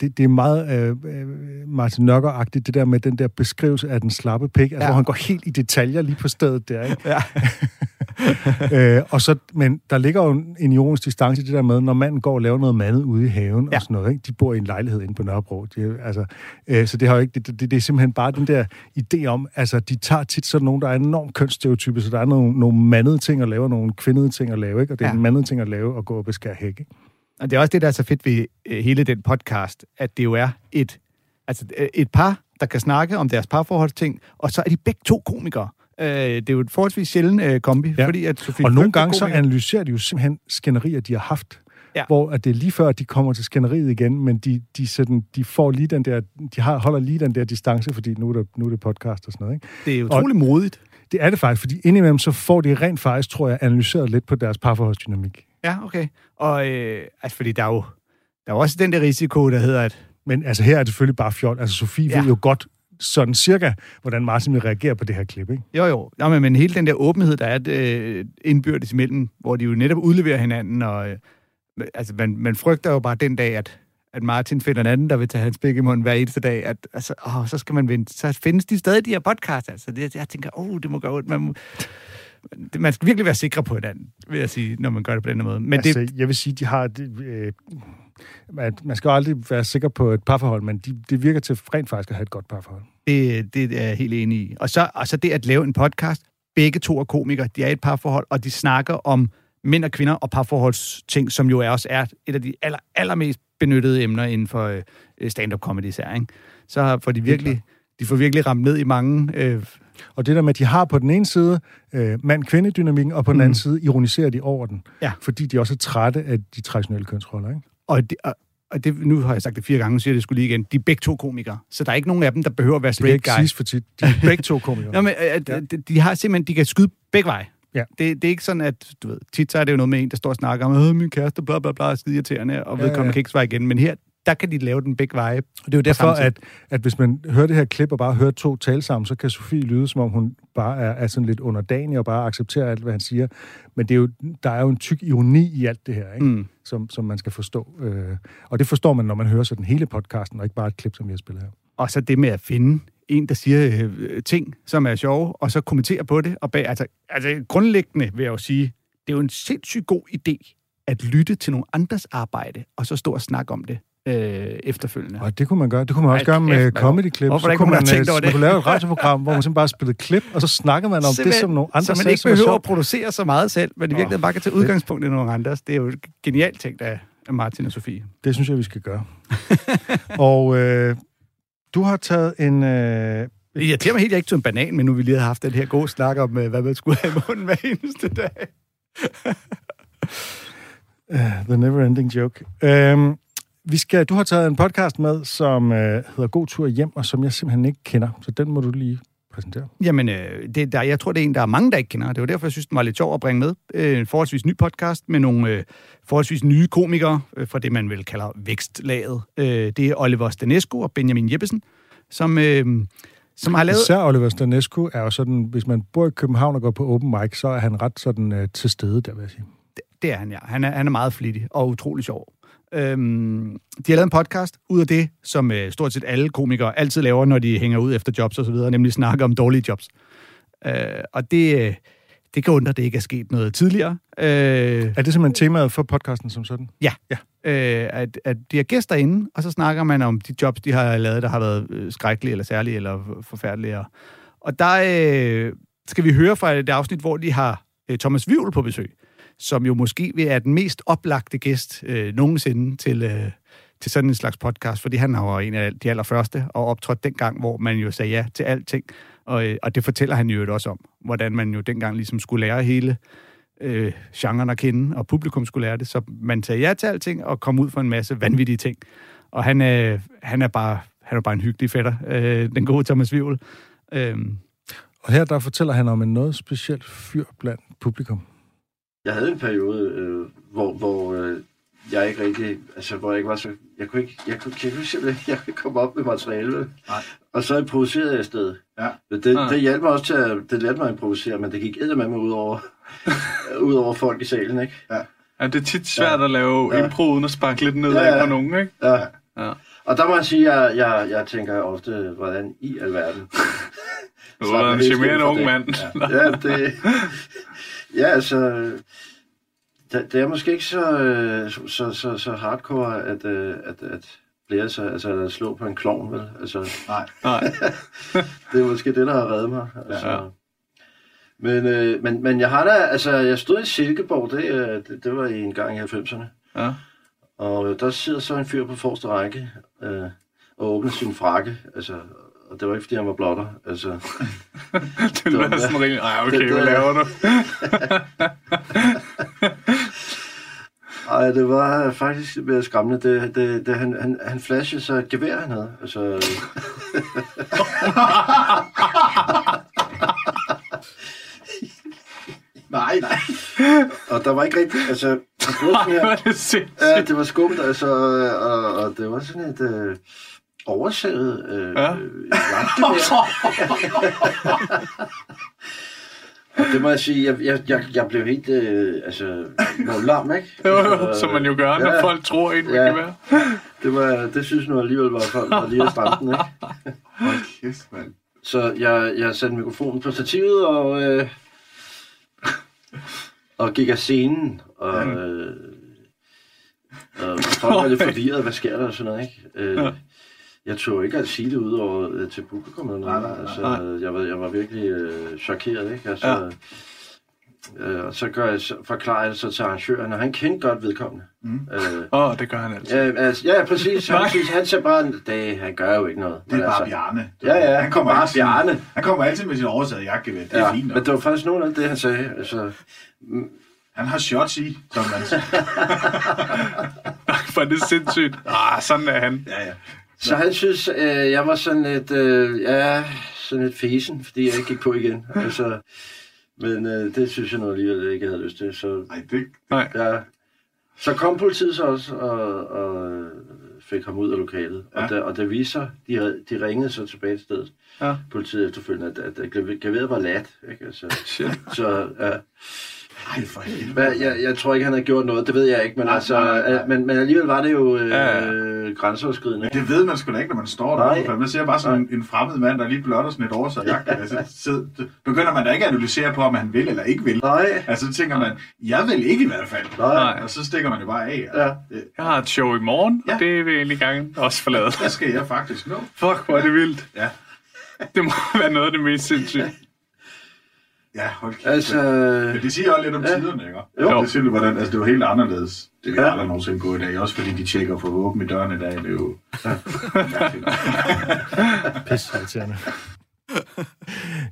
B: det, det er meget øh, Martin Nørgaard-agtigt, det der med den der beskrivelse af den slappe pik, altså,
A: Ja.
B: hvor han går helt i detaljer lige på stedet der, ikke?
A: Ja.
B: øh, og så, men der ligger jo en, ironisk distance i det der med, når manden går og laver noget mandet ude i haven
A: Ja.
B: og sådan noget, ikke? de bor i en lejlighed inde på Nørrebro, de, altså, øh, så det, har jo ikke, det, det, det er simpelthen bare den der idé om, altså de tager tit sådan nogen, der er enormt kønsstereotype, så der er nogle, nogle mandede ting at lave, og nogle kvindede ting at lave, ikke? og det er
A: Ja.
B: ja. en mandede ting at lave og gå og beskære hæk. Ikke?
A: Og det er også det, der er så fedt ved øh, hele den podcast, at det jo er et, altså, øh, et par, der kan snakke om deres parforholdsting, og så er de begge to komikere. Øh, det er jo et forholdsvis sjælden øh, kombi, ja. Fordi at Sofie
B: Og nogle gange så analyserer de jo simpelthen skænderier, de har haft.
A: Ja.
B: Hvor at det er lige før, at de kommer til skænderiet igen, men de, de, sådan, de får lige den der, de har, holder lige den der distance, fordi nu er det, nu er det podcast og sådan noget. Ikke?
A: Det er utrolig modigt.
B: Det er det faktisk, fordi indimellem så får de rent faktisk, tror jeg, analyseret lidt på deres parforholdsdynamik.
A: Ja, okay. Og øh, altså, fordi der er jo der er jo også den der risiko, der hedder, at
B: Men altså her er det selvfølgelig bare fjol. Altså Sofie
A: Ja.
B: ved jo godt sådan cirka, hvordan Martin vil reagere på det her klip, ikke?
A: Jo, jo. Nå, men, men hele den der åbenhed, der er øh, indbyrdes imellem, hvor de jo netop udleverer hinanden, og øh, altså, man, man frygter jo bare den dag, at, at Martin finder en anden, der vil tage hans pik i munden hver eneste dag, at altså, åh, så skal man vente. Så findes de stadig, de her podcasts, altså. Det, jeg tænker, åh, oh, det må gøre ondt. Man, må, man skal virkelig være sikre på hinanden, vil jeg sige, når man gør det på den måde. Men
B: altså,
A: det,
B: jeg vil sige, de har... Det, øh, man, man skal aldrig være sikker på et parforhold, men de, det virker til rent faktisk at have et godt parforhold.
A: Det, det er jeg helt enig i. Og så, og så det at lave en podcast. Begge to er komikere. De er et parforhold, og de snakker om mænd og kvinder og parforholdsting, som jo er også er et af de aller, allermest benyttede emner inden for øh, stand-up comedy især. Ikke? Så får de virkelig, de får virkelig ramt ned i mange... Øh,
B: Og det der med, at de har på den ene side øh, mand-kvinde-dynamikken, og på den
A: Mm.
B: anden side ironiserer de over den.
A: Ja.
B: Fordi de også er trætte af de traditionelle kønsroller, ikke?
A: og de, og, og det, nu har jeg sagt det fire gange, nu siger jeg det skulle lige igen. De er begge to komikere. Så der er ikke nogen af dem, der behøver at være
B: Det kan
A: straight
B: ikke
A: guy.
B: for tit. De er begge to komikere.
A: Nå, men, øh,
B: Ja.
A: de, de har simpelthen, de kan skyde begge veje.
B: Ja.
A: Det, det er ikke sådan, at, du ved, tit så er det jo noget med en, der står og snakker om, øh, min kæreste, bla bla bla, skide irriterende, og
B: Ja,
A: vedkommende
B: ja.
A: kan ikke svare igen. Men her, der kan de lave den begge veje.
B: Og det er jo derfor, at, at hvis man hører det her klip og bare hører to tale sammen, så kan Sofie lyde, som om hun bare er, er sådan lidt underdanig og bare accepterer alt, hvad han siger. Men det er jo, der er jo en tyk ironi i alt det her, ikke?
A: Mm.
B: Som, som man skal forstå. Øh, og det forstår man, når man hører sådan hele podcasten, og ikke bare et klip, som vi har spillet her.
A: Og så det med at finde en, der siger øh, ting, som er sjove, og så kommentere på det. Og bag, altså, altså grundlæggende vil jeg jo sige, det er jo en sindssygt god idé at lytte til nogle andres arbejde, og så stå og snakke om det øh, efterfølgende.
B: Og det kunne man gøre. Det kunne man også
A: Ej,
B: gøre med comedy clip.
A: Hvorfor
B: så kunne man,
A: har tænkt
B: øh,
A: over
B: man
A: det?
B: kunne lave et radioprogram, hvor man simpelthen bare spillede klip, og så snakker man om det,
A: Simpelthen,
B: som nogle andre
A: så man ikke
B: er
A: behøver at producere så meget selv, men i virkeligheden bare kan tage udgangspunkt i nogle andres. Det er jo genialt ting af Martin og Sofie.
B: Det synes jeg, vi skal gøre. og øh, du har taget en... Øh,
A: Det irriterer mig helt, jeg ikke tog en banan, men nu vi lige har haft den her gode snak om, øh, hvad man skulle have i munden hver eneste dag.
B: uh, the never ending joke. Øh, vi skal, du har taget en podcast med, som øh, hedder God Tur Hjem, og som jeg simpelthen ikke kender. Så den må du lige præsentere.
A: Jamen, øh, det, der, jeg tror, det er en, der er mange, der ikke kender. Det var derfor, jeg synes, den var lidt sjov at bringe med. Øh, en forholdsvis ny podcast med nogle øh, forholdsvis nye komikere øh, fra det, man vel kalder vækstlaget. Øh, det er Oliver Stanesco og Benjamin Jeppesen, som, øh, som har lavet...
B: Især Oliver Stanescu er jo sådan, hvis man bor i København og går på open mic, så er han ret sådan øh, til stede, der vil jeg sige.
A: Det er han, ja. Han er, han er meget flittig og utrolig sjov. Øhm, de har lavet en podcast ud af det, som øh, stort set alle komikere altid laver, når de hænger ud efter jobs og så videre, nemlig snakke om dårlige jobs. Øh, og det, øh, det kan undre, at det ikke er sket noget tidligere. Øh,
B: Er det simpelthen temaet for podcasten som sådan?
A: Ja. ja. Øh, at, at de har gæster inde, og så snakker man om de jobs, de har lavet, der har været øh, skrækkelige, eller særlige, eller forfærdelige. Og- der øh, skal vi høre fra et afsnit, hvor de har øh, Thomas Vivl på besøg, som jo måske vil er den mest oplagte gæst øh, nogensinde til, øh, til sådan en slags podcast, fordi han var en af de allerførste, og optrådte dengang, hvor man jo sagde ja til alting. Og, øh, og det fortæller han jo også om, hvordan man jo dengang ligesom skulle lære hele øh, genren at kende, og publikum skulle lære det, så man sagde ja til alting og kom ud for en masse vanvittige ting. Og han, øh, han er bare han er bare en hyggelig fætter, øh, den gode Thomas Vivl. Øh.
B: Og her der fortæller han om en noget specielt fyr blandt publikum.
J: Jeg havde en periode, øh, hvor, hvor øh, jeg ikke rigtig, altså hvor jeg ikke var så, jeg kunne ikke, jeg kunne, jeg kunne simpelthen jeg kunne ikke komme op med materiale.
E: Nej.
J: Og så improviserede jeg i stedet.
E: Ja.
J: Men Det,
C: Ah.
J: det hjalp mig også til at, det lærte mig at improvisere, men det gik med mig ud over, ud over folk i salen, ikke?
K: Ja, det er tit svært at lave
J: Ja.
K: impro uden at sparke lidt nedad
J: Ja, ja.
K: på nogen, ikke?
J: Ja.
K: Ja.
J: Og der må jeg sige, at jeg, jeg, jeg tænker ofte, hvordan i alverden.
K: Du er en charmerende ung mand.
J: Ja, det... Ja, altså... Det, det er måske ikke så, øh, så, så, så hardcore at, øh, at, at blære sig, altså at slå på en klovn, vel? Altså,
E: Nej.
K: Nej.
J: det er måske det, der har reddet mig. Altså.
K: Ja.
J: Men, øh, men, men jeg har da, altså, jeg stod i Silkeborg, det, øh, det, det var i en gang i 90'erne.
K: Ja.
J: Og der sidder så en fyr på forreste række øh, og åbner sin frakke. Altså, og det var ikke, fordi han var blotter. Altså,
K: Det lyder
J: var-
K: sådan rimelig... Ej, okay,
J: det-
K: hvad
J: det-
K: laver du?
J: ej, det var faktisk mere skræmmende. Det, det, det, han, han, han flashede så et gevær, han havde. Altså,
E: Nej, nej.
J: og der var ikke rigtig... Altså, det var sådan her,
K: er det
J: ja, det var skumt, altså, og, og det var sådan et øh, oversaget øh,
K: Ja.
J: ja. Og det må jeg sige, jeg, jeg, jeg, jeg blev helt, øh, altså, lam, ikke?
K: Jo,
J: Altså,
K: jo, som man jo gør, når
J: ja.
K: folk tror, en
J: Ja.
K: kan være.
J: Det, var, det synes nu alligevel var folk var lige stramme den, ikke?
E: Hold kæft, mand.
J: Så jeg, jeg satte mikrofonen på stativet og, øh, og gik af scenen. Og, øh, og folk var lidt forvirret, hvad sker der og sådan noget, ikke? Øh, jeg tog ikke at sige det ud over øh, til publikum eller noget.
E: Nej, nej, nej,
J: altså,
K: nej.
J: Jeg, var, jeg var virkelig øh, chokeret, ikke? Altså,
K: Ja.
J: øh, og så gør jeg, så forklarer jeg så til arrangøren, og han kendte godt vedkommende.
E: Mm.
J: Øh,
K: Åh, oh, det gør han altid.
J: ja, altså, ja, præcis. Han, synes, han siger bare, det, han gør jo ikke noget.
E: Det er
J: Men
E: bare Bjarne.
J: Ja, ja,
E: han kommer
J: bare
E: altid,
J: Bjarne.
E: Han kommer altid med sin oversaget jakkegevær. Det er
J: Ja,
E: fint
J: men
E: nok.
J: det var faktisk nogen af det, han sagde. Altså,
E: Han har shots i, som man siger.
K: For det er sindssygt. Ah, sådan er han.
E: Ja, ja.
J: Så han synes, øh, jeg var sådan lidt, øh, ja, sådan lidt fesen, fordi jeg ikke gik på igen. Altså, men øh, det synes jeg nu alligevel ikke, jeg havde lyst til. Så,
E: Nej, det,
K: Nej.
J: ja, så kom politiet så også og, og øh, fik ham ud af lokalet. Ja. Og, det, og det viste sig, de, de ringede så tilbage til stedet,
K: Ja.
J: politiet efterfølgende, at, at, at geværet var lat. Ikke? Altså,
K: Shit.
J: så ja.
E: Ej, for helvede.
J: Hvad, jeg, jeg tror ikke, han har gjort noget, det ved jeg ikke, men,
E: Nej,
J: altså,
E: nej, nej, nej.
J: Men, men alligevel var det jo øh,
K: Ja,
J: ja. grænseoverskridende.
E: Det ved man sgu da ikke, når man står der.
J: Nej.
E: For man ser bare sådan en, en fremmed mand, der lige blotter sådan et jakke. Altså, så begynder man da ikke at analysere på, om han vil eller ikke vil.
J: Nej,
E: Altså, så tænker man, jeg vil ikke i hvert fald.
J: nej.
E: Og så stikker man det bare af.
J: Ja.
E: Det,
K: Jeg har et show i morgen,
E: Ja.
K: og det vil jeg egentlig gerne også forlade.
E: der skal jeg faktisk nå.
K: Fuck, hvor er det vildt.
E: Ja.
K: Det må være noget af det mest sindssyge.
E: Ja, hold kæft.
J: Altså,
E: Men det siger også lidt om
J: Ja.
E: tiderne, ikke?
J: Jo.
E: Det siger, hvordan, altså, det var helt anderledes. Det vil
J: Ja.
E: ja. aldrig nogensinde gå i dag. Også fordi de tjekker for våben i døren i dag. Det er jo... mærkeligt.
B: Pisseirriterende.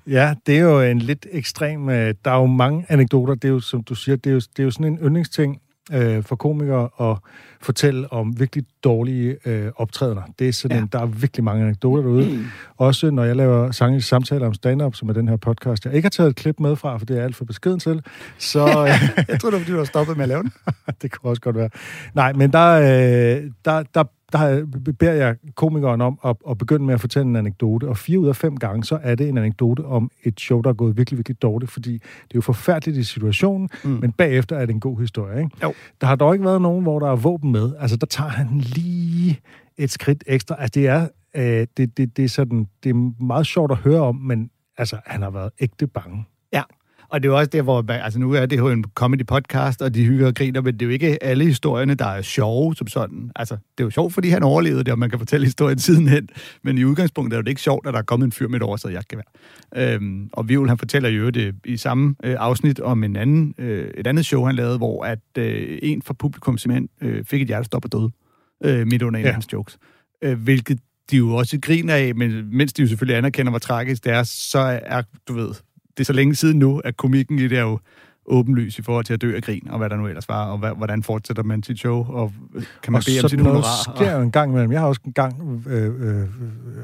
B: ja, det er jo en lidt ekstrem... øh, Der er jo mange anekdoter. Det er jo, som du siger, det er jo, det er jo sådan en yndlingsting øh, for komikere at fortælle om virkelig dårlige øh, optrædener. Det er sådan,
A: Ja.
B: ja. der er virkelig mange anekdoter derude. Mm. Også når jeg laver sange, samtaler om stand-up, som er den her podcast, jeg ikke har taget et klip med fra, for det er alt for beskeden til, så...
A: Jeg tror, det var, fordi du har stoppet med at lave den.
B: det kunne også godt være. Nej, men der, øh, der, der, der beder jeg komikeren om at, at begynde med at fortælle en anekdote, og fire ud af fem gange, så er det en anekdote om et show, der er gået virkelig, virkelig dårligt, fordi det er jo forfærdeligt i situationen, mm. men bagefter er det en god historie, ikke?
A: Jo.
B: Der har dog ikke været nogen, hvor der er våben med. Altså, der tager han lige et skridt ekstra. Altså, det er, øh, det, det, det er sådan, det er meget sjovt at høre om, men altså, han har været ægte bange.
A: Og det er jo også der, hvor altså nu er det jo en comedy podcast, og de hygger og griner, men det er jo ikke alle historierne, der er sjove som sådan. Altså, det er jo sjovt, fordi han overlevede det, og man kan fortælle historien sidenhen, men i udgangspunktet er det ikke sjovt, at der er kommet en fyr med et oversaget jagtgevær. Øhm, og Vivl, han fortæller jo det i samme øh, afsnit om en anden, øh, et andet show, han lavede, hvor at øh, en fra publikum simpelthen øh, fik et hjertestop og døde øh, midt under en
B: Ja.
A: af hans jokes. Øh, hvilket de jo også griner af, men mens de jo selvfølgelig anerkender, hvor tragisk det er, så er, du ved, det er så længe siden nu, at komikken i det er jo åbenlys i forhold til at dø af grin, og hvad der nu ellers var, og hvordan fortsætter man sit show, og kan man
B: og
A: bede om
B: noget
A: honorar.
B: sker jo en gang imellem. Jeg har også en gang øh, øh,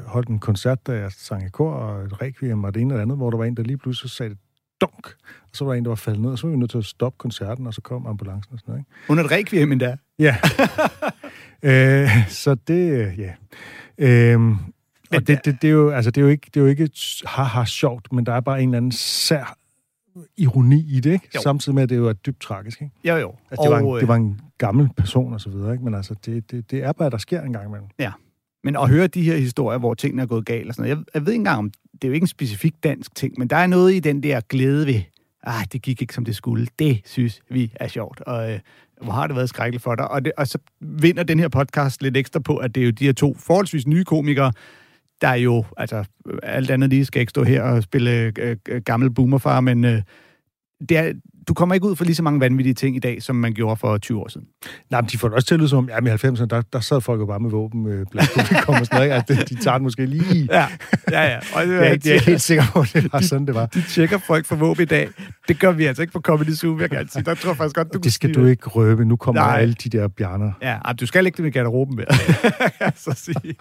B: holdt en koncert, da jeg sang i kor, og et requiem og det ene og det andet, hvor der var en, der lige pludselig sagde, dunk, og så var der en, der var faldet ned, og så var vi nødt til at stoppe koncerten, og så kom ambulancen og sådan noget. Ikke?
A: Under et requiem endda.
B: Ja. øh, så det, ja. Og det, det, det, er jo, altså, det er jo ikke, det er jo ikke haha sjovt, men der er bare en eller anden sær ironi i det, ikke?
A: Jo.
B: Samtidig med, at det jo er dybt tragisk, ikke?
A: Jo, jo.
B: Altså, det, var
A: Og,
B: en,
A: øh,
B: det var en gammel person og så videre, ikke? Men altså, det, det, det er bare, der sker en gang imellem.
A: Ja. Men at høre de her historier, hvor tingene er gået galt og sådan noget, jeg, jeg ved ikke engang om, det er jo ikke en specifik dansk ting, men der er noget i den der glæde ved, ah, det gik ikke som det skulle. Det synes vi er sjovt, og øh, hvor har det været skrækkeligt for dig. Og, det, og så vinder den her podcast lidt ekstra på, at det er jo de her to forholdsvis nye komikere, der er jo, altså alt andet lige skal ikke stå her og spille øh, øh, gammel boomerfar, men øh, det er, du kommer ikke ud for lige så mange vanvittige ting i dag, som man gjorde for 20 år siden.
B: Nej, men de får det også til at lyde som om, ja, i 90'erne, der, der sad folk jo bare med våben øh, blandt publikum og sådan noget, ikke? Altså, de, de tager den måske lige...
A: Ja, ja, ja. Og det,
B: Jeg er, ikke, jeg er helt sikker på, at det var sådan, det var.
A: De tjekker folk for våben i dag. Det gør vi altså ikke på Comedy Zoo, jeg gerne sige. Der tror jeg faktisk godt, du
B: Det skal du
A: sige
B: ikke røbe. Nu kommer
A: Nej.
B: alle de der bjerner.
A: Ja, du skal ikke det med garderoben mere. kan jeg så sige.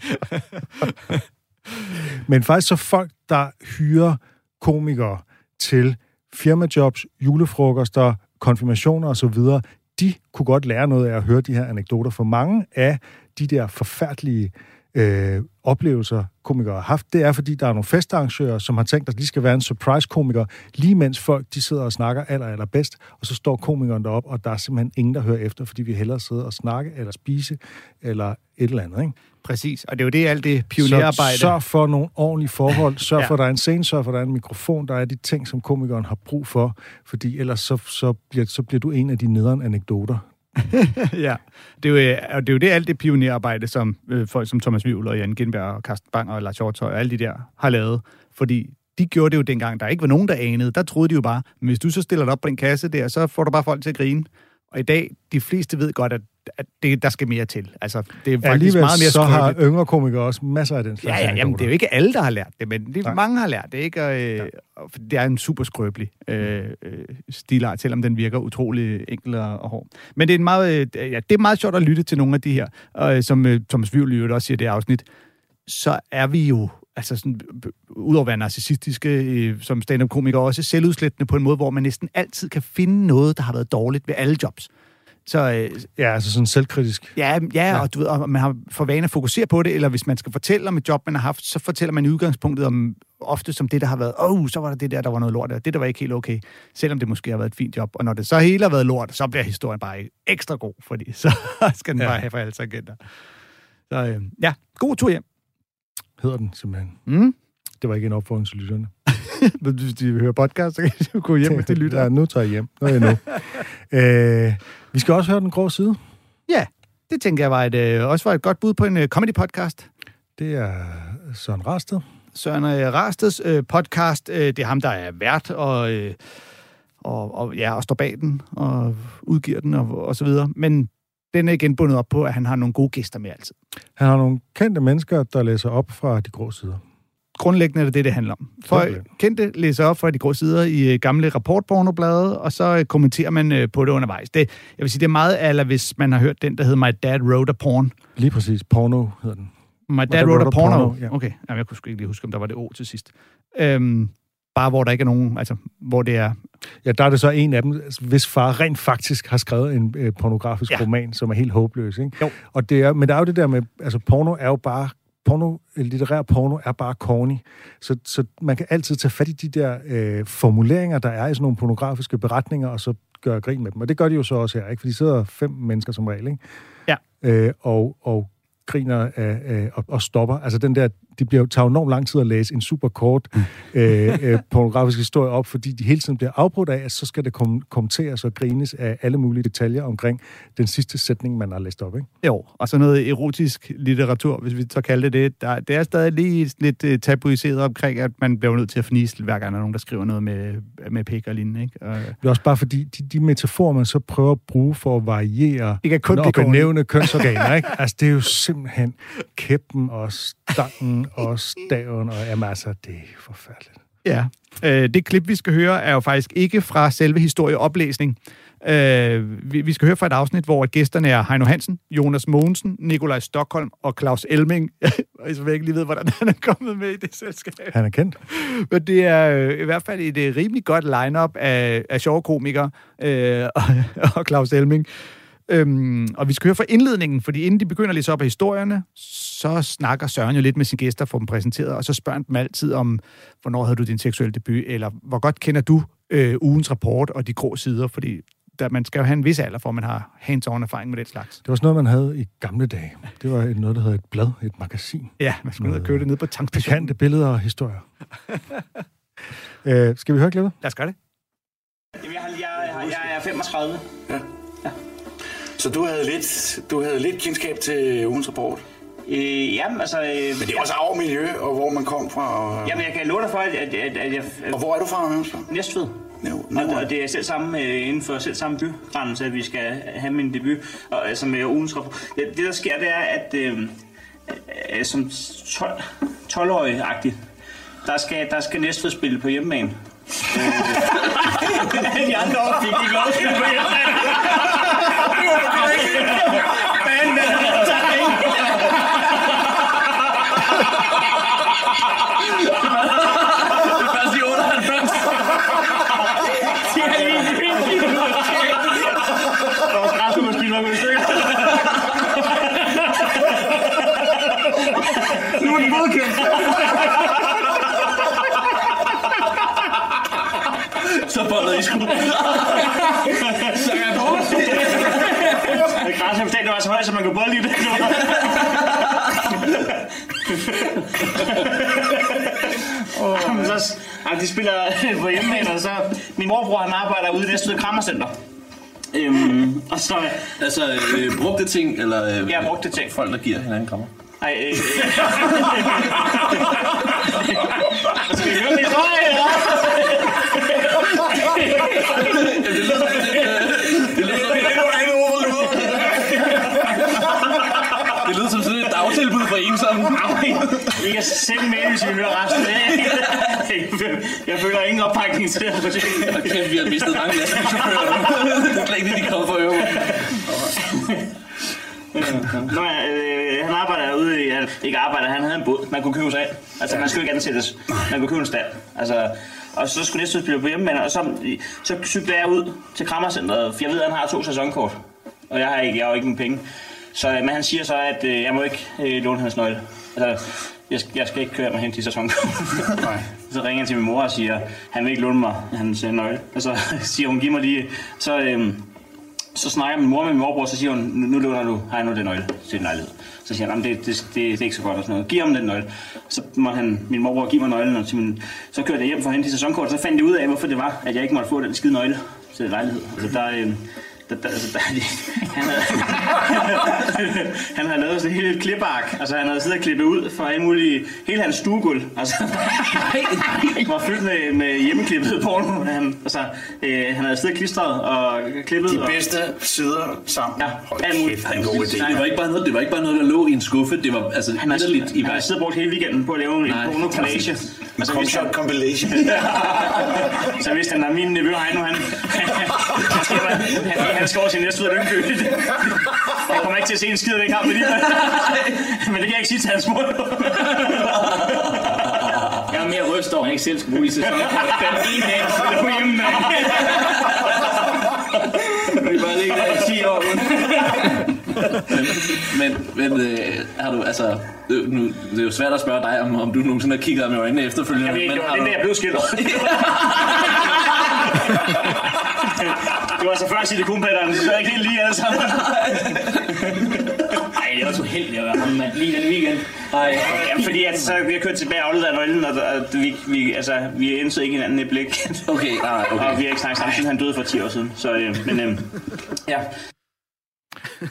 B: Men faktisk så folk, der hyrer komikere til firmajobs, julefrokoster, konfirmationer osv., de kunne godt lære noget af at høre de her anekdoter. For mange af de der forfærdelige øh, oplevelser, komikere har haft, det er, fordi der er nogle festarrangører, som har tænkt, at de skal være en surprise-komiker, lige mens folk de sidder og snakker aller, aller bedst, og så står komikeren derop, og der er simpelthen ingen, der hører efter, fordi vi hellere sidder og snakke, eller spise, eller et eller andet, ikke?
A: Præcis, og det er jo det, alt det pionerarbejde...
B: Så sørg for nogle ordentlige forhold. Sørg
A: ja.
B: for, at der er en scene. Sørg for, at der er en mikrofon. Der er de ting, som komikeren har brug for. Fordi ellers så, så, bliver, så bliver du en af de nederen anekdoter.
A: ja, det er, jo, øh, det er jo det, alt det pionerarbejde, som øh, folk som Thomas Vivl og Jan Genberg og Carsten Bang og Lars Hjortøj og alle de der har lavet. Fordi de gjorde det jo dengang, der ikke var nogen, der anede. Der troede de jo bare, men hvis du så stiller dig op på en kasse der, så får du bare folk til at grine. Og i dag, de fleste ved godt, at det, der skal mere til. Altså, det er faktisk
B: Alligevel
A: meget mere
B: så har yngre komikere også masser af den slags
A: Ja, ja, jamen, det er jo ikke alle, der har lært det, men det,
B: Nej.
A: mange har lært det, ikke? Og, øh, for det er en super skrøbelig øh, øh, stilart, selvom den virker utrolig enkel og, og hård. Men det er, en meget, øh, ja, det er meget sjovt at lytte til nogle af de her, og, øh, som øh, Thomas Vivl i øvrigt også siger i det afsnit, så er vi jo, altså sådan, udover at være narcissistiske, øh, som stand-up-komikere, også selvudslættende på en måde, hvor man næsten altid kan finde noget, der har været dårligt ved alle jobs. Så, øh,
B: Ja, altså sådan selvkritisk.
A: Ja, ja, ja. Og, du ved, og man har for vane at fokusere på det, eller hvis man skal fortælle om et job, man har haft, så fortæller man i udgangspunktet om ofte som det, der har været, åh, oh, så var der det der, der var noget lort, og det der var ikke helt okay, selvom det måske har været et fint job. Og når det så hele har været lort, så bliver historien bare ekstra god, fordi så skal den
B: ja.
A: bare have for alle tangenter. Så øh, ja, god tur hjem.
B: Hedder den simpelthen.
A: Mm.
B: Det var ikke en opfordring til lytterne.
A: Hvis de hører podcast, så kan de gå hjem, hvis de lytter.
B: Ja, nu tager jeg hjem. Nu er jeg nu. øh, vi skal også høre den grå side.
A: Ja, det tænker jeg var et, øh, også var et godt bud på en øh, comedy-podcast.
B: Det er Søren Rasted.
A: Søren øh, Rasteds øh, podcast. Øh, det er ham, der er vært og, øh, og, og, ja, og står bag den og udgiver den og, og så videre. Men den er igen bundet op på, at han har nogle gode gæster med altid.
B: Han har nogle kendte mennesker, der læser op fra de grå sider.
A: Grundlæggende er det det, det handler om. For kendte læser op fra de grå sider i øh, gamle rapportpornoblade, og så øh, kommenterer man øh, på det undervejs. Det, jeg vil sige, det er meget eller hvis man har hørt den, der hedder My Dad Wrote a Porn.
B: Lige præcis. Porno hedder den.
A: My Dad Wrote a Porno. Ja. Okay, Jamen, jeg kunne sgu ikke lige huske, om der var det O til sidst. Øhm, bare hvor der ikke er nogen, altså hvor det er
B: Ja, der er det så en af dem, hvis far rent faktisk har skrevet en øh, pornografisk
A: ja.
B: roman, som er helt håbløs. Ikke?
A: Jo.
B: Og det er, men der er jo det der med, altså porno er jo bare, porno, litterær porno er bare corny. Så, så man kan altid tage fat i de der øh, formuleringer, der er i sådan nogle pornografiske beretninger, og så gøre grin med dem. Og det gør de jo så også her, ikke? For de sidder fem mennesker som regel, ikke?
A: Ja.
B: Øh, og, og griner af, af, og, og stopper. Altså den der, det bliver tager jo enormt lang tid at læse en super kort øh, øh, pornografisk historie op, fordi de hele tiden bliver afbrudt af, at så skal det kom, kommenteres og grines af alle mulige detaljer omkring den sidste sætning, man har læst op. Ikke?
A: Jo, og så noget erotisk litteratur, hvis vi så kalder det det. Der, det er stadig lige lidt uh, tabuiseret omkring, at man bliver nødt til at fnise, hver gang der er nogen, der skriver noget med, med pik og lignende. Ikke? Og,
B: Det er også bare fordi, de, de metaforer, man så prøver at bruge for at variere
A: Det kan kun
B: og benævne kønsorganer, ikke? Altså, det er jo simpelthen kæppen og stangen og staven, og jamen altså, det er forfærdeligt.
A: Ja. Øh, det klip, vi skal høre, er jo faktisk ikke fra selve historieoplæsning. Øh, vi, vi skal høre fra et afsnit, hvor gæsterne er Heino Hansen, Jonas Mogensen, Nikolaj Stockholm og Claus Elming. Jeg ved ikke lige ved, hvordan han er kommet med i det selskab.
B: Han er kendt.
A: Men det er øh, i hvert fald et øh, rimelig godt lineup af, af sjove komikere øh, og, og Claus Elming. Øhm, og vi skal høre fra indledningen, fordi inden de begynder at læse op af historierne, så snakker Søren jo lidt med sine gæster, får dem præsenteret, og så spørger han dem altid om, hvornår havde du din seksuelle debut, eller hvor godt kender du øh, ugens rapport og de grå sider, fordi der, man skal jo have en vis alder, for man har hands-on erfaring med den slags.
B: Det var sådan noget, man havde i gamle dage. Det var et- noget, der hedder et blad, et magasin.
A: Ja, man skulle ned og købe det ned på tankstationen.
B: Pikante billeder og historier. øh, skal vi høre klippet?
A: Lad os gøre det.
C: Jamen, jeg, har, jeg, jeg, jeg er 35.
L: Så du havde lidt, du havde lidt kendskab til ugens rapport?
C: Øh, jamen, altså... Øh,
L: Men det er også arv miljø, og hvor man kom fra. Og...
C: Jamen, jeg kan love dig for, at, at, at, at jeg...
L: Og hvor er du fra, Hønsler?
C: Næstved.
L: No,
C: Og, og det er selv samme, øh, inden for selv samme bygrænse, at vi skal have min debut, og, altså med ugens rapport. Det, det, der sker, det er, at øh, øh, som 12, 12-årig-agtig, der skal, der skal Næstved spille på hjemmebane. Øh, De andre år fik ikke lov at være Nu er den er tager ikke.
M: Det er først i 98.
C: De er lige en fin Og græsmaskinen var gået i stykker. Nu er den godkendt.
M: Så bollede I sgu.
C: Så kan jeg bruge Græsmaskinen var så højt, så man kunne både lide det. Jamen, så, jamen, de spiller på hjemmebane, og så... Min morbror, han arbejder ude i Næstved Krammercenter. Øhm, og så...
M: Altså, øh, brugte ting, eller... Øh,
C: Ja, brugte ting.
M: Folk, der giver hinanden krammer.
C: Ej, øh, øh. Skal vi høre min historie, eller?
M: Det lyder som lidt... Det lyder som Det lyder som sådan et dagtilbud for ensomme.
C: Vi kan sende en mail, hvis vi hører resten. Jeg føler ingen opbakning til det her projekt.
M: Okay, vi har mistet mange lastbilchauffører. Det er slet ikke det, de kommer for at øve.
C: Nå, ja, øh, han arbejder ude i, ikke arbejder, han havde en båd, man kunne købe sig af. Altså, man skulle ikke ansættes, man kunne købe en stald. Altså, og så skulle næste spille på hjemmebane, og så, så cykler jeg ud til Krammercenteret, for jeg ved, at han har to sæsonkort, og jeg har ikke, jeg har jo ikke nogen penge. Så, men han siger så, at øh, jeg må ikke øh, låne hans nøgle. Altså, jeg, skal- jeg skal ikke køre mig hen til sæsonkort. så ringer jeg til min mor og siger, han vil ikke låne mig hans øh, nøgle. Og så siger hun, giv mig lige... Så, øh, så snakker min mor med min morbror, så siger hun, nu, nu låner du, har jeg nu den nøgle til din lejlighed. Så siger han, det, det, det, det, er ikke så godt og sådan noget. Giv ham den nøgle. Så må han, min morbror give mig nøglen, og så, min, så kørte jeg hjem for at hente sæsonkort, og så fandt jeg ud af, hvorfor det var, at jeg ikke måtte få den skide nøgle til den lejlighed. Altså der, øh, der, der, altså, der, han, havde, han havde lavet sådan et helt klipark. Altså han havde siddet og klippet ud for alle mulige... Hele hans stuegulv. Altså, var fyldt med, med hjemmeklippet porno. Han, altså, øh, han havde siddet og klistret og klippet.
L: De
C: og,
L: bedste sider sammen.
C: Ja, alt muligt.
L: Kæft, en god idé.
M: Det var ikke bare noget, det var ikke bare noget, der lå i en skuffe. Det var altså
C: Han har,
M: inderligt i
C: han har siddet og brugt hele weekenden på at lave en
M: Nej,
C: porno collage.
L: Altså,
C: hvis han,
L: compilation.
C: så hvis han er min nevø Heino, han, han, skal, han, han skal over til næste ud af Lyngby. Jeg kommer ikke til at se en skid af den kamp alligevel. Men det kan jeg ikke sige til hans mor.
N: Jeg er mere ryst over, at han ikke selv skal bruge i sæsonen. Den ene er det på hjemme. Vi bare ligge der i 10 år.
M: Men, men øh, har du, altså, øh, nu, det er jo svært at spørge dig, om, om du nogensinde har kigget ham i øjnene efterfølgende.
C: Jeg ved,
M: men
C: det var den
M: du,
C: der, jeg blev skilt var så før silikonpætteren, så er ikke helt lige alle sammen.
N: Ej, det var så heldigt at være ham, mand. Lige den weekend.
C: Ej, jamen, fordi at, så vi har kørt tilbage og afleveret nøglen, og, og vi, vi, altså, vi indså ikke hinanden et blik.
M: Okay, nej, okay.
C: Og vi har ikke snakket sammen, siden han døde for 10 år siden. Så, øh, men øh, ja.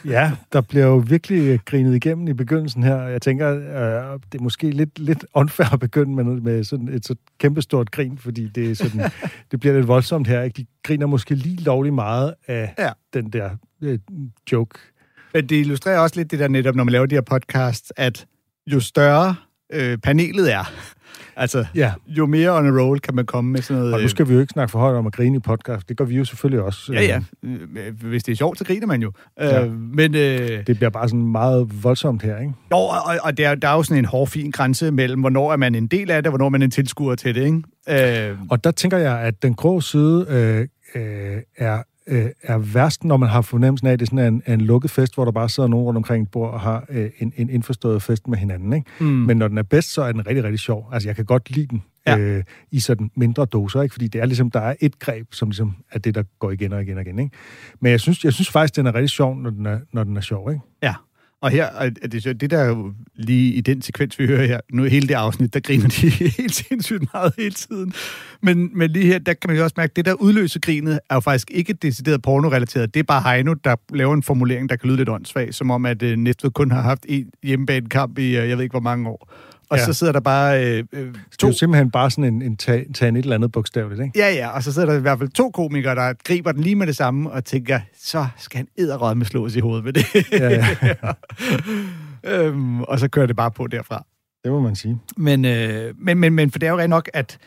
B: Ja, der bliver jo virkelig grinet igennem i begyndelsen her. Jeg tænker, øh, det er måske lidt, lidt unfair at begynde med, med sådan et så kæmpestort grin, fordi det, er sådan, det bliver lidt voldsomt her. Ikke? De griner måske lige lovlig meget af
A: Ja.
B: den der øh, joke.
A: Men det illustrerer også lidt det der netop, når man laver de her podcasts, at jo større øh, panelet er. Altså,
B: Ja.
A: jo mere on a roll kan man komme med sådan noget...
B: Og nu skal vi jo ikke snakke for højt om at grine i podcast. Det gør vi jo selvfølgelig også.
A: Ja, ja. Øh, Hvis det er sjovt, så griner man jo.
B: Ja.
A: Øh, men... Øh,
B: Det bliver bare sådan meget voldsomt her, ikke?
A: Jo, og, og- og der, der er jo sådan en hård, fin grænse mellem, hvornår er man en del af det, og hvornår er man en tilskuer til det, ikke? Øh,
B: Og der tænker jeg, at den grå side øh, øh, er, øh, er værst, når man har fornemmelsen af, at det sådan er en, en lukket fest, hvor der bare sidder nogen rundt omkring et bord og har øh, en, en indforstået fest med hinanden. Ikke?
A: Mm.
B: Men når den er bedst, så er den rigtig, rigtig sjov. Altså, jeg kan godt lide den
A: Ja.
B: øh, i sådan mindre doser, ikke? fordi det er ligesom, der er et greb, som ligesom er det, der går igen og igen og igen. Ikke? Men jeg synes, jeg synes faktisk, den er rigtig sjov, når den er, når den er sjov. Ikke?
A: Ja, og her, er det, så- det der jo lige i den sekvens, vi hører her, nu hele det afsnit, der griner de helt sindssygt meget hele tiden. Men, men lige her, der kan man jo også mærke, at det der udløser grinet, er jo faktisk ikke decideret pornorelateret. Det er bare Heino, der laver en formulering, der kan lyde lidt åndssvagt, som om, at øh, Næstved kun har haft en hjemmebanekamp i, øh, jeg ved ikke hvor mange år. Og
B: Ja.
A: så sidder der bare øh, øh,
B: Det er jo simpelthen bare sådan en, en tag, tag en et eller andet bogstaveligt. Ikke?
A: Ja, ja, og så sidder der i hvert fald to komikere, der griber den lige med det samme, og tænker, så skal han edderrød med slås i hovedet med det.
B: Ja, ja.
A: øhm, og så kører det bare på derfra.
B: Det må man sige.
A: Men, øh, men, men, men for det er jo rent nok, at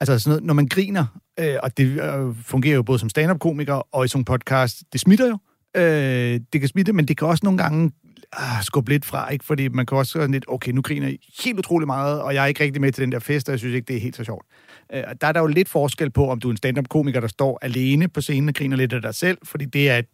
A: altså sådan noget, når man griner, øh, og det øh, fungerer jo både som stand-up-komiker og i sådan en podcast, det smitter jo. Øh, det kan smitte, men det kan også nogle gange ah, skubbe lidt fra, ikke? fordi man kan også sådan lidt, okay, nu griner I helt utrolig meget, og jeg er ikke rigtig med til den der fest, og jeg synes ikke, det er helt så sjovt. Øh, der er der jo lidt forskel på, om du er en stand-up-komiker, der står alene på scenen og griner lidt af dig selv, fordi det er et,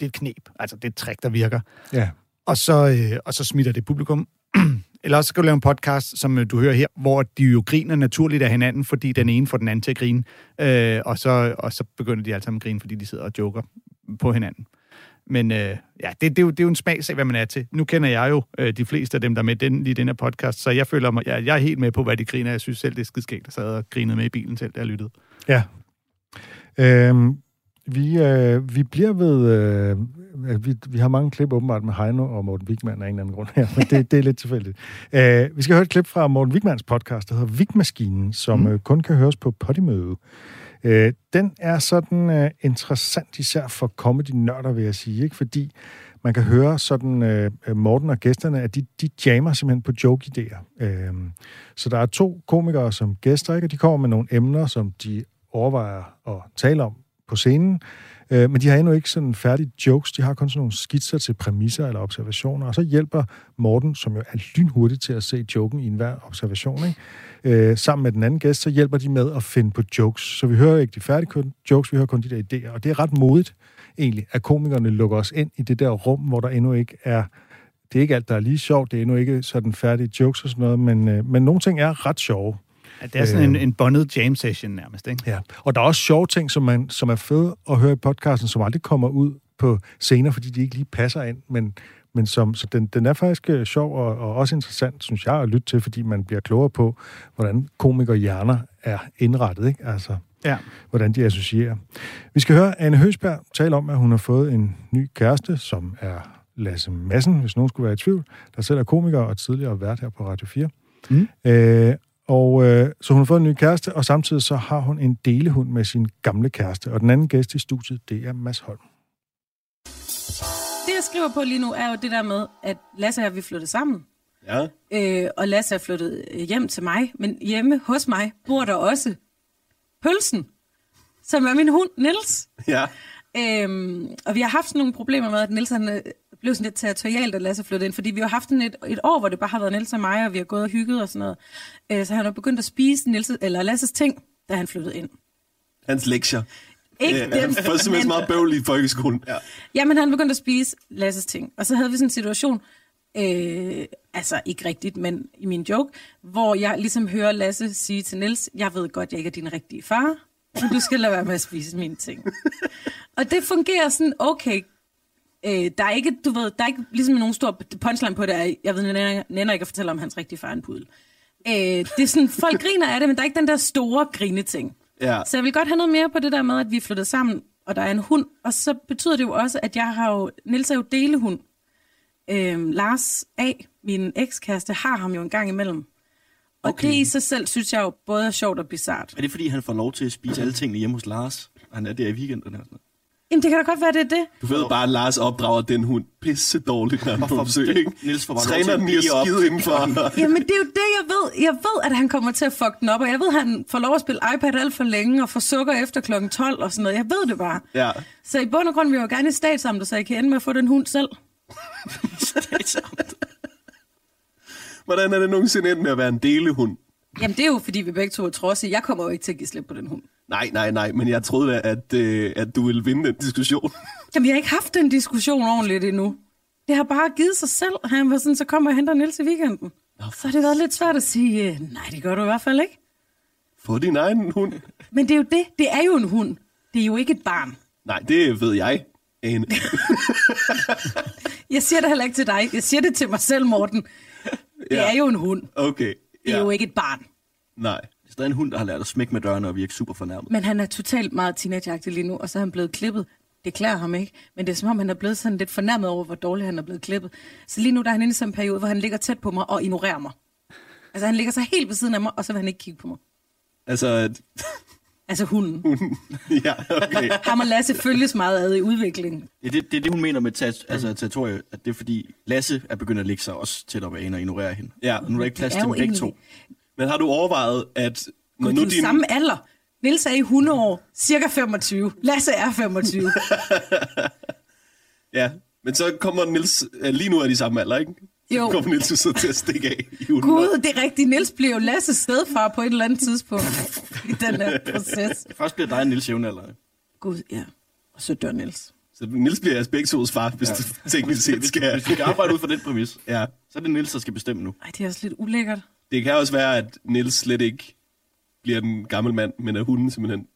A: det er et knep, altså det er et trick, der virker.
B: Ja.
A: Og så, øh, og så smitter det publikum. Eller også skal du lave en podcast, som øh, du hører her, hvor de jo griner naturligt af hinanden, fordi den ene får den anden til at grine. Øh, og, så, og så begynder de alle sammen at grine, fordi de sidder og joker på hinanden. Men øh, ja, det, det, er jo, det er jo en smagsag, hvad man er til. Nu kender jeg jo øh, de fleste af dem, der er med den, lige den her podcast, så jeg føler mig, jeg, jeg er helt med på, hvad de griner. Jeg synes selv, det er skidskægt, at sad og grinede med i bilen selv, da jeg lyttede.
B: Ja. Øhm, vi, øh, vi bliver ved... Øh, vi, vi har mange klip åbenbart med Heino og Morten Wigman af en eller anden grund her, men det, det er lidt tilfældigt. Øh, vi skal høre et klip fra Morten Wigmans podcast, der hedder Vigmaskinen, som mm. øh, kun kan høres på Podimo. Øh, den er sådan øh, interessant, især for comedy-nørder, vil jeg sige, ikke? fordi man kan høre sådan øh, øh, Morten og gæsterne, at de, de jammer simpelthen på joke-idéer. Øh, så der er to komikere som gæster, ikke? og de kommer med nogle emner, som de overvejer at tale om på scenen, øh, men de har endnu ikke sådan færdige jokes, de har kun sådan nogle skitser til præmisser eller observationer, og så hjælper Morten, som jo er lynhurtig til at se joken i enhver observation, ikke? Øh, sammen med den anden gæst, så hjælper de med at finde på jokes. Så vi hører ikke de færdige jokes, vi hører kun de der idéer, og det er ret modigt egentlig, at komikerne lukker os ind i det der rum, hvor der endnu ikke er det er ikke alt, der er lige sjovt, det er endnu ikke sådan færdige jokes og sådan noget, men, øh, men nogle ting er ret sjove.
A: Det er sådan en,
B: Øh,
A: en bondet jam session nærmest, ikke?
B: Ja, og der er også sjove ting, som, man, som er fede at høre i podcasten, som aldrig kommer ud på scener, fordi de ikke lige passer ind, men, men som, så den, den er faktisk øh, sjov og, og også interessant, synes jeg, at lytte til, fordi man bliver klogere på, hvordan komikerhjerner er indrettet, ikke? Altså,
A: Ja.
B: hvordan de associerer. Vi skal høre Anne Høsberg tale om, at hun har fået en ny kæreste, som er Lasse Madsen, hvis nogen skulle være i tvivl, der selv er komiker og tidligere vært her på Radio 4.
A: Mm.
B: Øh, og øh, så hun har fået en ny kæreste, og samtidig så har hun en delehund med sin gamle kæreste. Og den anden gæst i studiet, det er Mads Holm.
O: Det, jeg skriver på lige nu, er jo det der med, at Lasse og jeg, vi flyttede sammen.
G: Ja.
O: Øh, og Lasse er flyttet øh, hjem til mig. Men hjemme hos mig bor der også Pølsen, som er min hund, Nils.
G: Ja.
O: Øhm, og vi har haft sådan nogle problemer med, at Niels han, øh, blev sådan lidt territorialt, at Lasse flyttede ind. Fordi vi har haft sådan et, et år, hvor det bare har været Niels og mig, og vi har gået og hygget og sådan noget. Øh, så han har begyndt at spise Niels, eller Lasses ting, da han flyttede ind.
G: Hans lektier.
O: Ikke
G: Øh,
O: dem,
G: Han får simpelthen
O: men-
G: meget bøvl i folkeskolen. Ja.
O: Jamen, han begyndte at spise Lasses ting. Og så havde vi sådan en situation, øh, altså ikke rigtigt, men i min joke, hvor jeg ligesom hører Lasse sige til Niels, jeg ved godt, jeg ikke er din rigtige far, men du skal lade være med at spise mine ting. og det fungerer sådan, okay, øh, der er ikke, du ved, der er ikke ligesom nogen stor punchline på det, jeg ved, Nænner, Nænner ikke at fortælle om hans rigtige far en pudel. Øh, det er sådan, folk griner af det, men der er ikke den der store grineting.
G: Ja.
O: Så jeg vil godt have noget mere på det der med, at vi er flyttet sammen, og der er en hund. Og så betyder det jo også, at jeg har jo... Nils er jo delehund. Øhm, Lars A., min ekskæreste, har ham jo en gang imellem. Og okay. det i sig selv, synes jeg jo både er sjovt og bizart.
P: Er det fordi, han får lov til at spise alle tingene hjemme hos Lars? Han er der i weekenderne og sådan noget?
O: Jamen, det kan da godt være, det er det.
D: Du ved bare, at Lars opdrager den hund pisse dårligt, når han på besøg, ikke?
L: Niels får bare
D: Træner den i at skide indenfor.
O: Jamen, det er jo det, jeg ved. Jeg ved, at han kommer til at fuck den op, og jeg ved, at han får lov at spille iPad alt for længe, og får sukker efter klokken 12 og sådan noget. Jeg ved det bare.
D: Ja.
O: Så i bund og grund vil jeg jo gerne i statsamtet, så jeg kan ende med at få den hund selv.
D: Hvordan er det nogensinde endt med at være en delehund?
O: Jamen, det er jo, fordi vi begge to er trodsige. Jeg kommer jo ikke til at give slip på den hund.
D: Nej, nej, nej, men jeg troede da, at, øh, at du ville vinde den diskussion.
O: Jamen, jeg har ikke haft den diskussion ordentligt endnu. Det har bare givet sig selv. Han var sådan, så kommer jeg og henter Niels i weekenden. Så har det været lidt svært at sige, øh, nej, det gør du i hvert fald ikke.
D: Få din egen hund.
O: Men det er jo det. Det er jo en hund. Det er jo ikke et barn.
D: Nej, det ved jeg, Ane.
O: Jeg siger det heller ikke til dig. Jeg siger det til mig selv, Morten. Det
D: Ja.
O: er jo en hund.
D: Okay,
O: Det er jo ikke et barn.
D: nej.
L: Det er stadig en hund, der har lært at smække med dørene og virke super fornærmet.
O: Men han er totalt meget teenageagtig lige nu, og så er han blevet klippet. Det klæder ham ikke, men det er som om, han er blevet sådan lidt fornærmet over, hvor dårligt han er blevet klippet. Så lige nu der er han inde i sådan en periode, hvor han ligger tæt på mig og ignorerer mig. Altså han ligger så helt ved siden af mig, og så vil han ikke kigge på mig.
D: Altså,
O: Altså hunden.
D: ja, okay.
O: Ham og Lasse følges meget ad i udviklingen.
L: Ja, det, det er det, hun mener med tat, altså, territorie, at det er fordi Lasse er begyndt at lægge sig også tæt op ad hende og ignorere hende.
D: Ja.
L: Nu er der ikke plads til dem begge to.
D: Men har du overvejet, at når
O: Gud,
D: nu
O: de er
D: din...
O: samme alder. Niels er i 100 år, cirka 25. Lasse er 25.
D: Ja, men så kommer Nils... øh, Lige nu er de samme alder, ikke?
O: Jo.
D: kommer Nils jo så til at stikke af i.
O: Gud, det er rigtigt. Niels bliver jo Lasses stedfar på et eller andet tidspunkt i den her proces.
L: Først bliver dig og Nils jævnaldrende.
O: Gud, ja. Og så dør Niels.
D: Så Nils bliver jeres begge tos far, hvis
L: Ja.
D: du teknisk set skal...
L: Hvis vi skal arbejde ud fra den præmis,
D: Ja.
L: så er det Nils, der skal bestemme nu.
O: Ej, det er også lidt ulækkert.
D: Det kan også være, at Nils slet ikke bliver den gamle mand, men at hunden simpelthen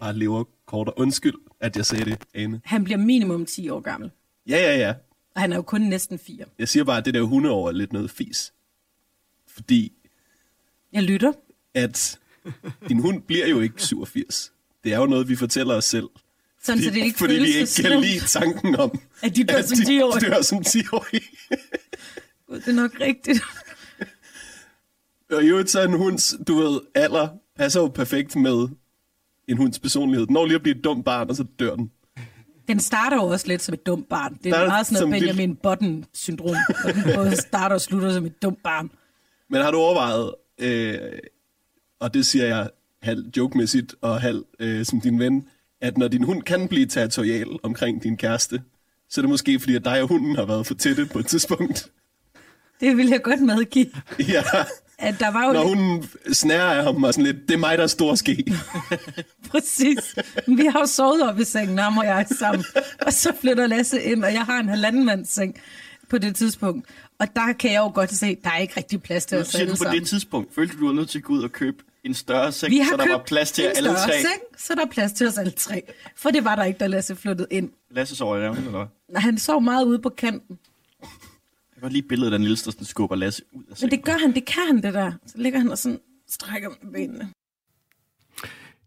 D: bare lever kortere. Undskyld, at jeg sagde det, Ane.
O: Han bliver minimum 10 år gammel.
D: Ja, ja, ja.
O: Og han er jo kun næsten 4.
D: Jeg siger bare, at det der hundeår er lidt noget fis. Fordi
O: Jeg lytter.
D: at din hund bliver jo ikke 87. Det er jo noget, vi fortæller os selv.
O: Sådan,
D: fordi,
O: så det ikke
D: fordi vi ikke kan lide tanken om,
O: At de dør som 10-årige.
D: dør som 10-årige.
O: Gud, det er nok rigtigt.
D: Og i øvrigt så en hunds, du ved, alder passer jo perfekt med en hunds personlighed. Den når lige at blive et dumt barn, og så dør den.
O: Den starter jo også lidt som et dumt barn. Det er
D: Starter
O: meget sådan noget
D: lille-
O: Benjamin Button-syndrom. Hvor den både starter og slutter som et dumt barn.
D: Men har du overvejet, øh, og det siger jeg halv jokemæssigt og halv øh, som din ven, at når din hund kan blive territorial omkring din kæreste, så er det måske fordi, at dig og hunden har været for tætte på et tidspunkt.
O: Det vil jeg godt medgive.
D: ja,
O: At der var jo
D: når
O: lidt...
D: hunden snærer af ham og sådan lidt, det er mig, der er stor ske.
O: Præcis. Vi har jo sovet op i sengen, ham og jeg sammen. Og så flytter Lasse ind, og jeg har en halvandenmands seng på det tidspunkt. Og der kan jeg jo godt se, at der er ikke rigtig plads til os alle
L: på
O: sammen.
L: det tidspunkt, følte du, du var nødt til at gå ud og købe en større seng,
O: Vi har
L: så der var plads til alle
O: større
L: tre?
O: seng, så der er plads til os alle tre. For det var der ikke, da Lasse flyttede ind.
L: Lasse sover i ræven, eller hvad?
O: Nej, Han sov meget ude på kanten.
L: Jeg kan godt lide billedet af Niels, der sådan skubber Lasse ud af
O: Men
L: sengen.
O: det gør han, det kan han det der. Så ligger han og sådan strækker med benene.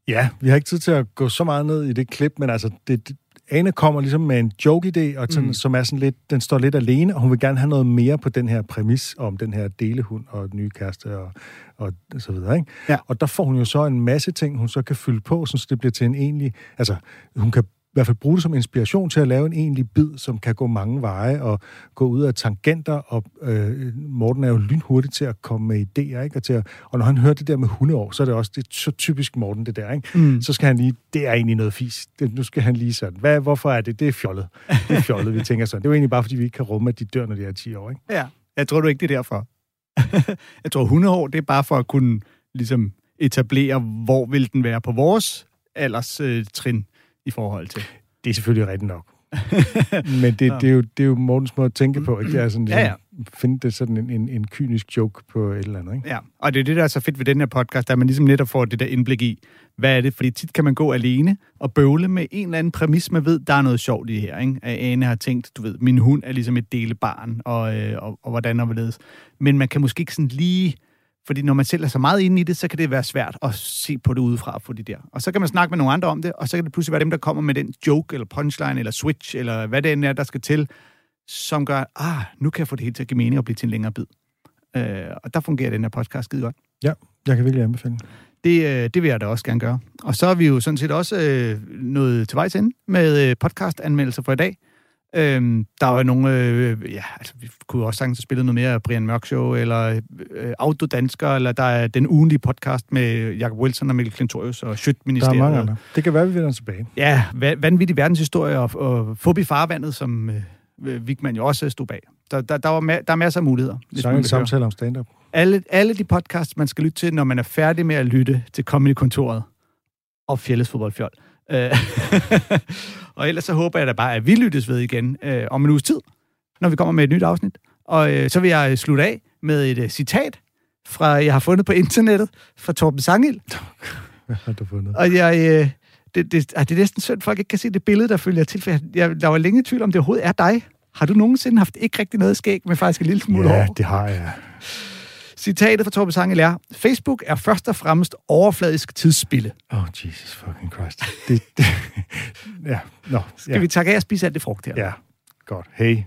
B: Ja, vi har ikke tid til at gå så meget ned i det klip, men altså, det, det, Ane kommer ligesom med en joke-idé, og sådan, mm. som er sådan lidt, den står lidt alene, og hun vil gerne have noget mere på den her præmis om den her delehund og den nye kæreste og, og så videre. Ikke?
A: Ja.
B: Og der får hun jo så en masse ting, hun så kan fylde på, så det bliver til en egentlig... Altså, hun kan hvert fald bruge det som inspiration til at lave en egentlig bid, som kan gå mange veje og gå ud af tangenter, og øh, Morten er jo lynhurtig til at komme med idéer, ikke? Og, til at, og når han hører det der med hundeår, så er det også det er så typisk Morten, det der, ikke?
A: Mm.
B: Så skal han lige, det er egentlig noget fis. Det, nu skal han lige sådan, hvad, hvorfor er det? Det er fjollet. Det er fjollet, vi tænker sådan. Det er jo egentlig bare, fordi vi ikke kan rumme, at de dør, når de er 10 år, ikke?
A: Ja, jeg tror du ikke, det er derfor. jeg tror, hundeår, det er bare for at kunne ligesom etablere, hvor vil den være på vores alders øh, trin i forhold til.
B: Det er selvfølgelig rigtigt nok. Men det, det, er jo, det er jo Mortens måde at tænke på, ikke? Det er sådan,
A: Ja, ja.
B: finde det sådan en, en, en kynisk joke på et eller andet, ikke?
A: Ja, og det er det, der er så fedt ved den her podcast, at man ligesom netop får det der indblik i, hvad er det? Fordi tit kan man gå alene og bøvle med en eller anden præmis, man ved, der er noget sjovt i her. Ikke? At Ane har tænkt, du ved, min hund er ligesom et delebarn, og, øh, og, og hvordan og hvorledes. Men man kan måske ikke sådan lige... Fordi når man selv er så meget inde i det, så kan det være svært at se på det udefra for de der. Og så kan man snakke med nogle andre om det, og så kan det pludselig være dem, der kommer med den joke, eller punchline, eller switch, eller hvad det end er, der skal til, som gør, ah, nu kan jeg få det hele til at give mening og blive til en længere bid. Øh, og der fungerer den her podcast skide godt.
B: Ja, jeg kan virkelig anbefale.
A: Det, øh, det vil jeg da også gerne gøre. Og så er vi jo sådan set også øh, nået til vejs ende med øh, podcast-anmeldelser for i dag. Øhm, der var nogle, øh, ja, altså vi kunne også sagtens have spillet noget mere Brian Mørk Show, eller øh, Autodansker, eller der er den ugenlige podcast med Jacob Wilson og Mikkel Klintorius og
B: Der er
A: Schødt-ministeriet.
B: mange andre. Det kan være, vi vender tilbage.
A: Ja, va- vanvittig verdenshistorie og, og fubi farvandet, som øh, Vigman jo også stod bag. Der, der, der, var ma- der er masser af muligheder. vil høre.
B: samtaler om stand-up.
A: Alle, alle de podcasts, man skal lytte til, når man er færdig med at lytte til Comedy-kontoret og Fjelles Fodboldfjold. Og ellers så håber jeg da bare, at vi lyttes ved igen øh, om en uges tid, når vi kommer med et nyt afsnit. Og øh, så vil jeg slutte af med et øh, citat, fra jeg har fundet på internettet, fra Torben Sangil.
B: Hvad har du fundet?
A: Og jeg, øh, det, det, ah, det er næsten synd, folk ikke kan se det billede, der følger til. For jeg, jeg, der var længe i tvivl om, det overhovedet er dig. Har du nogensinde haft ikke rigtig noget skæg, men faktisk en lille smule
B: Ja,
A: hår?
B: det har jeg.
A: Citatet fra Torben Sangel er, Facebook er først og fremmest overfladisk tidsspilde.
B: Oh, Jesus fucking Christ. Det, det, ja, nå.
A: Skal
B: ja.
A: vi takke af og spise alt det frugt her?
B: Ja, godt. Hej.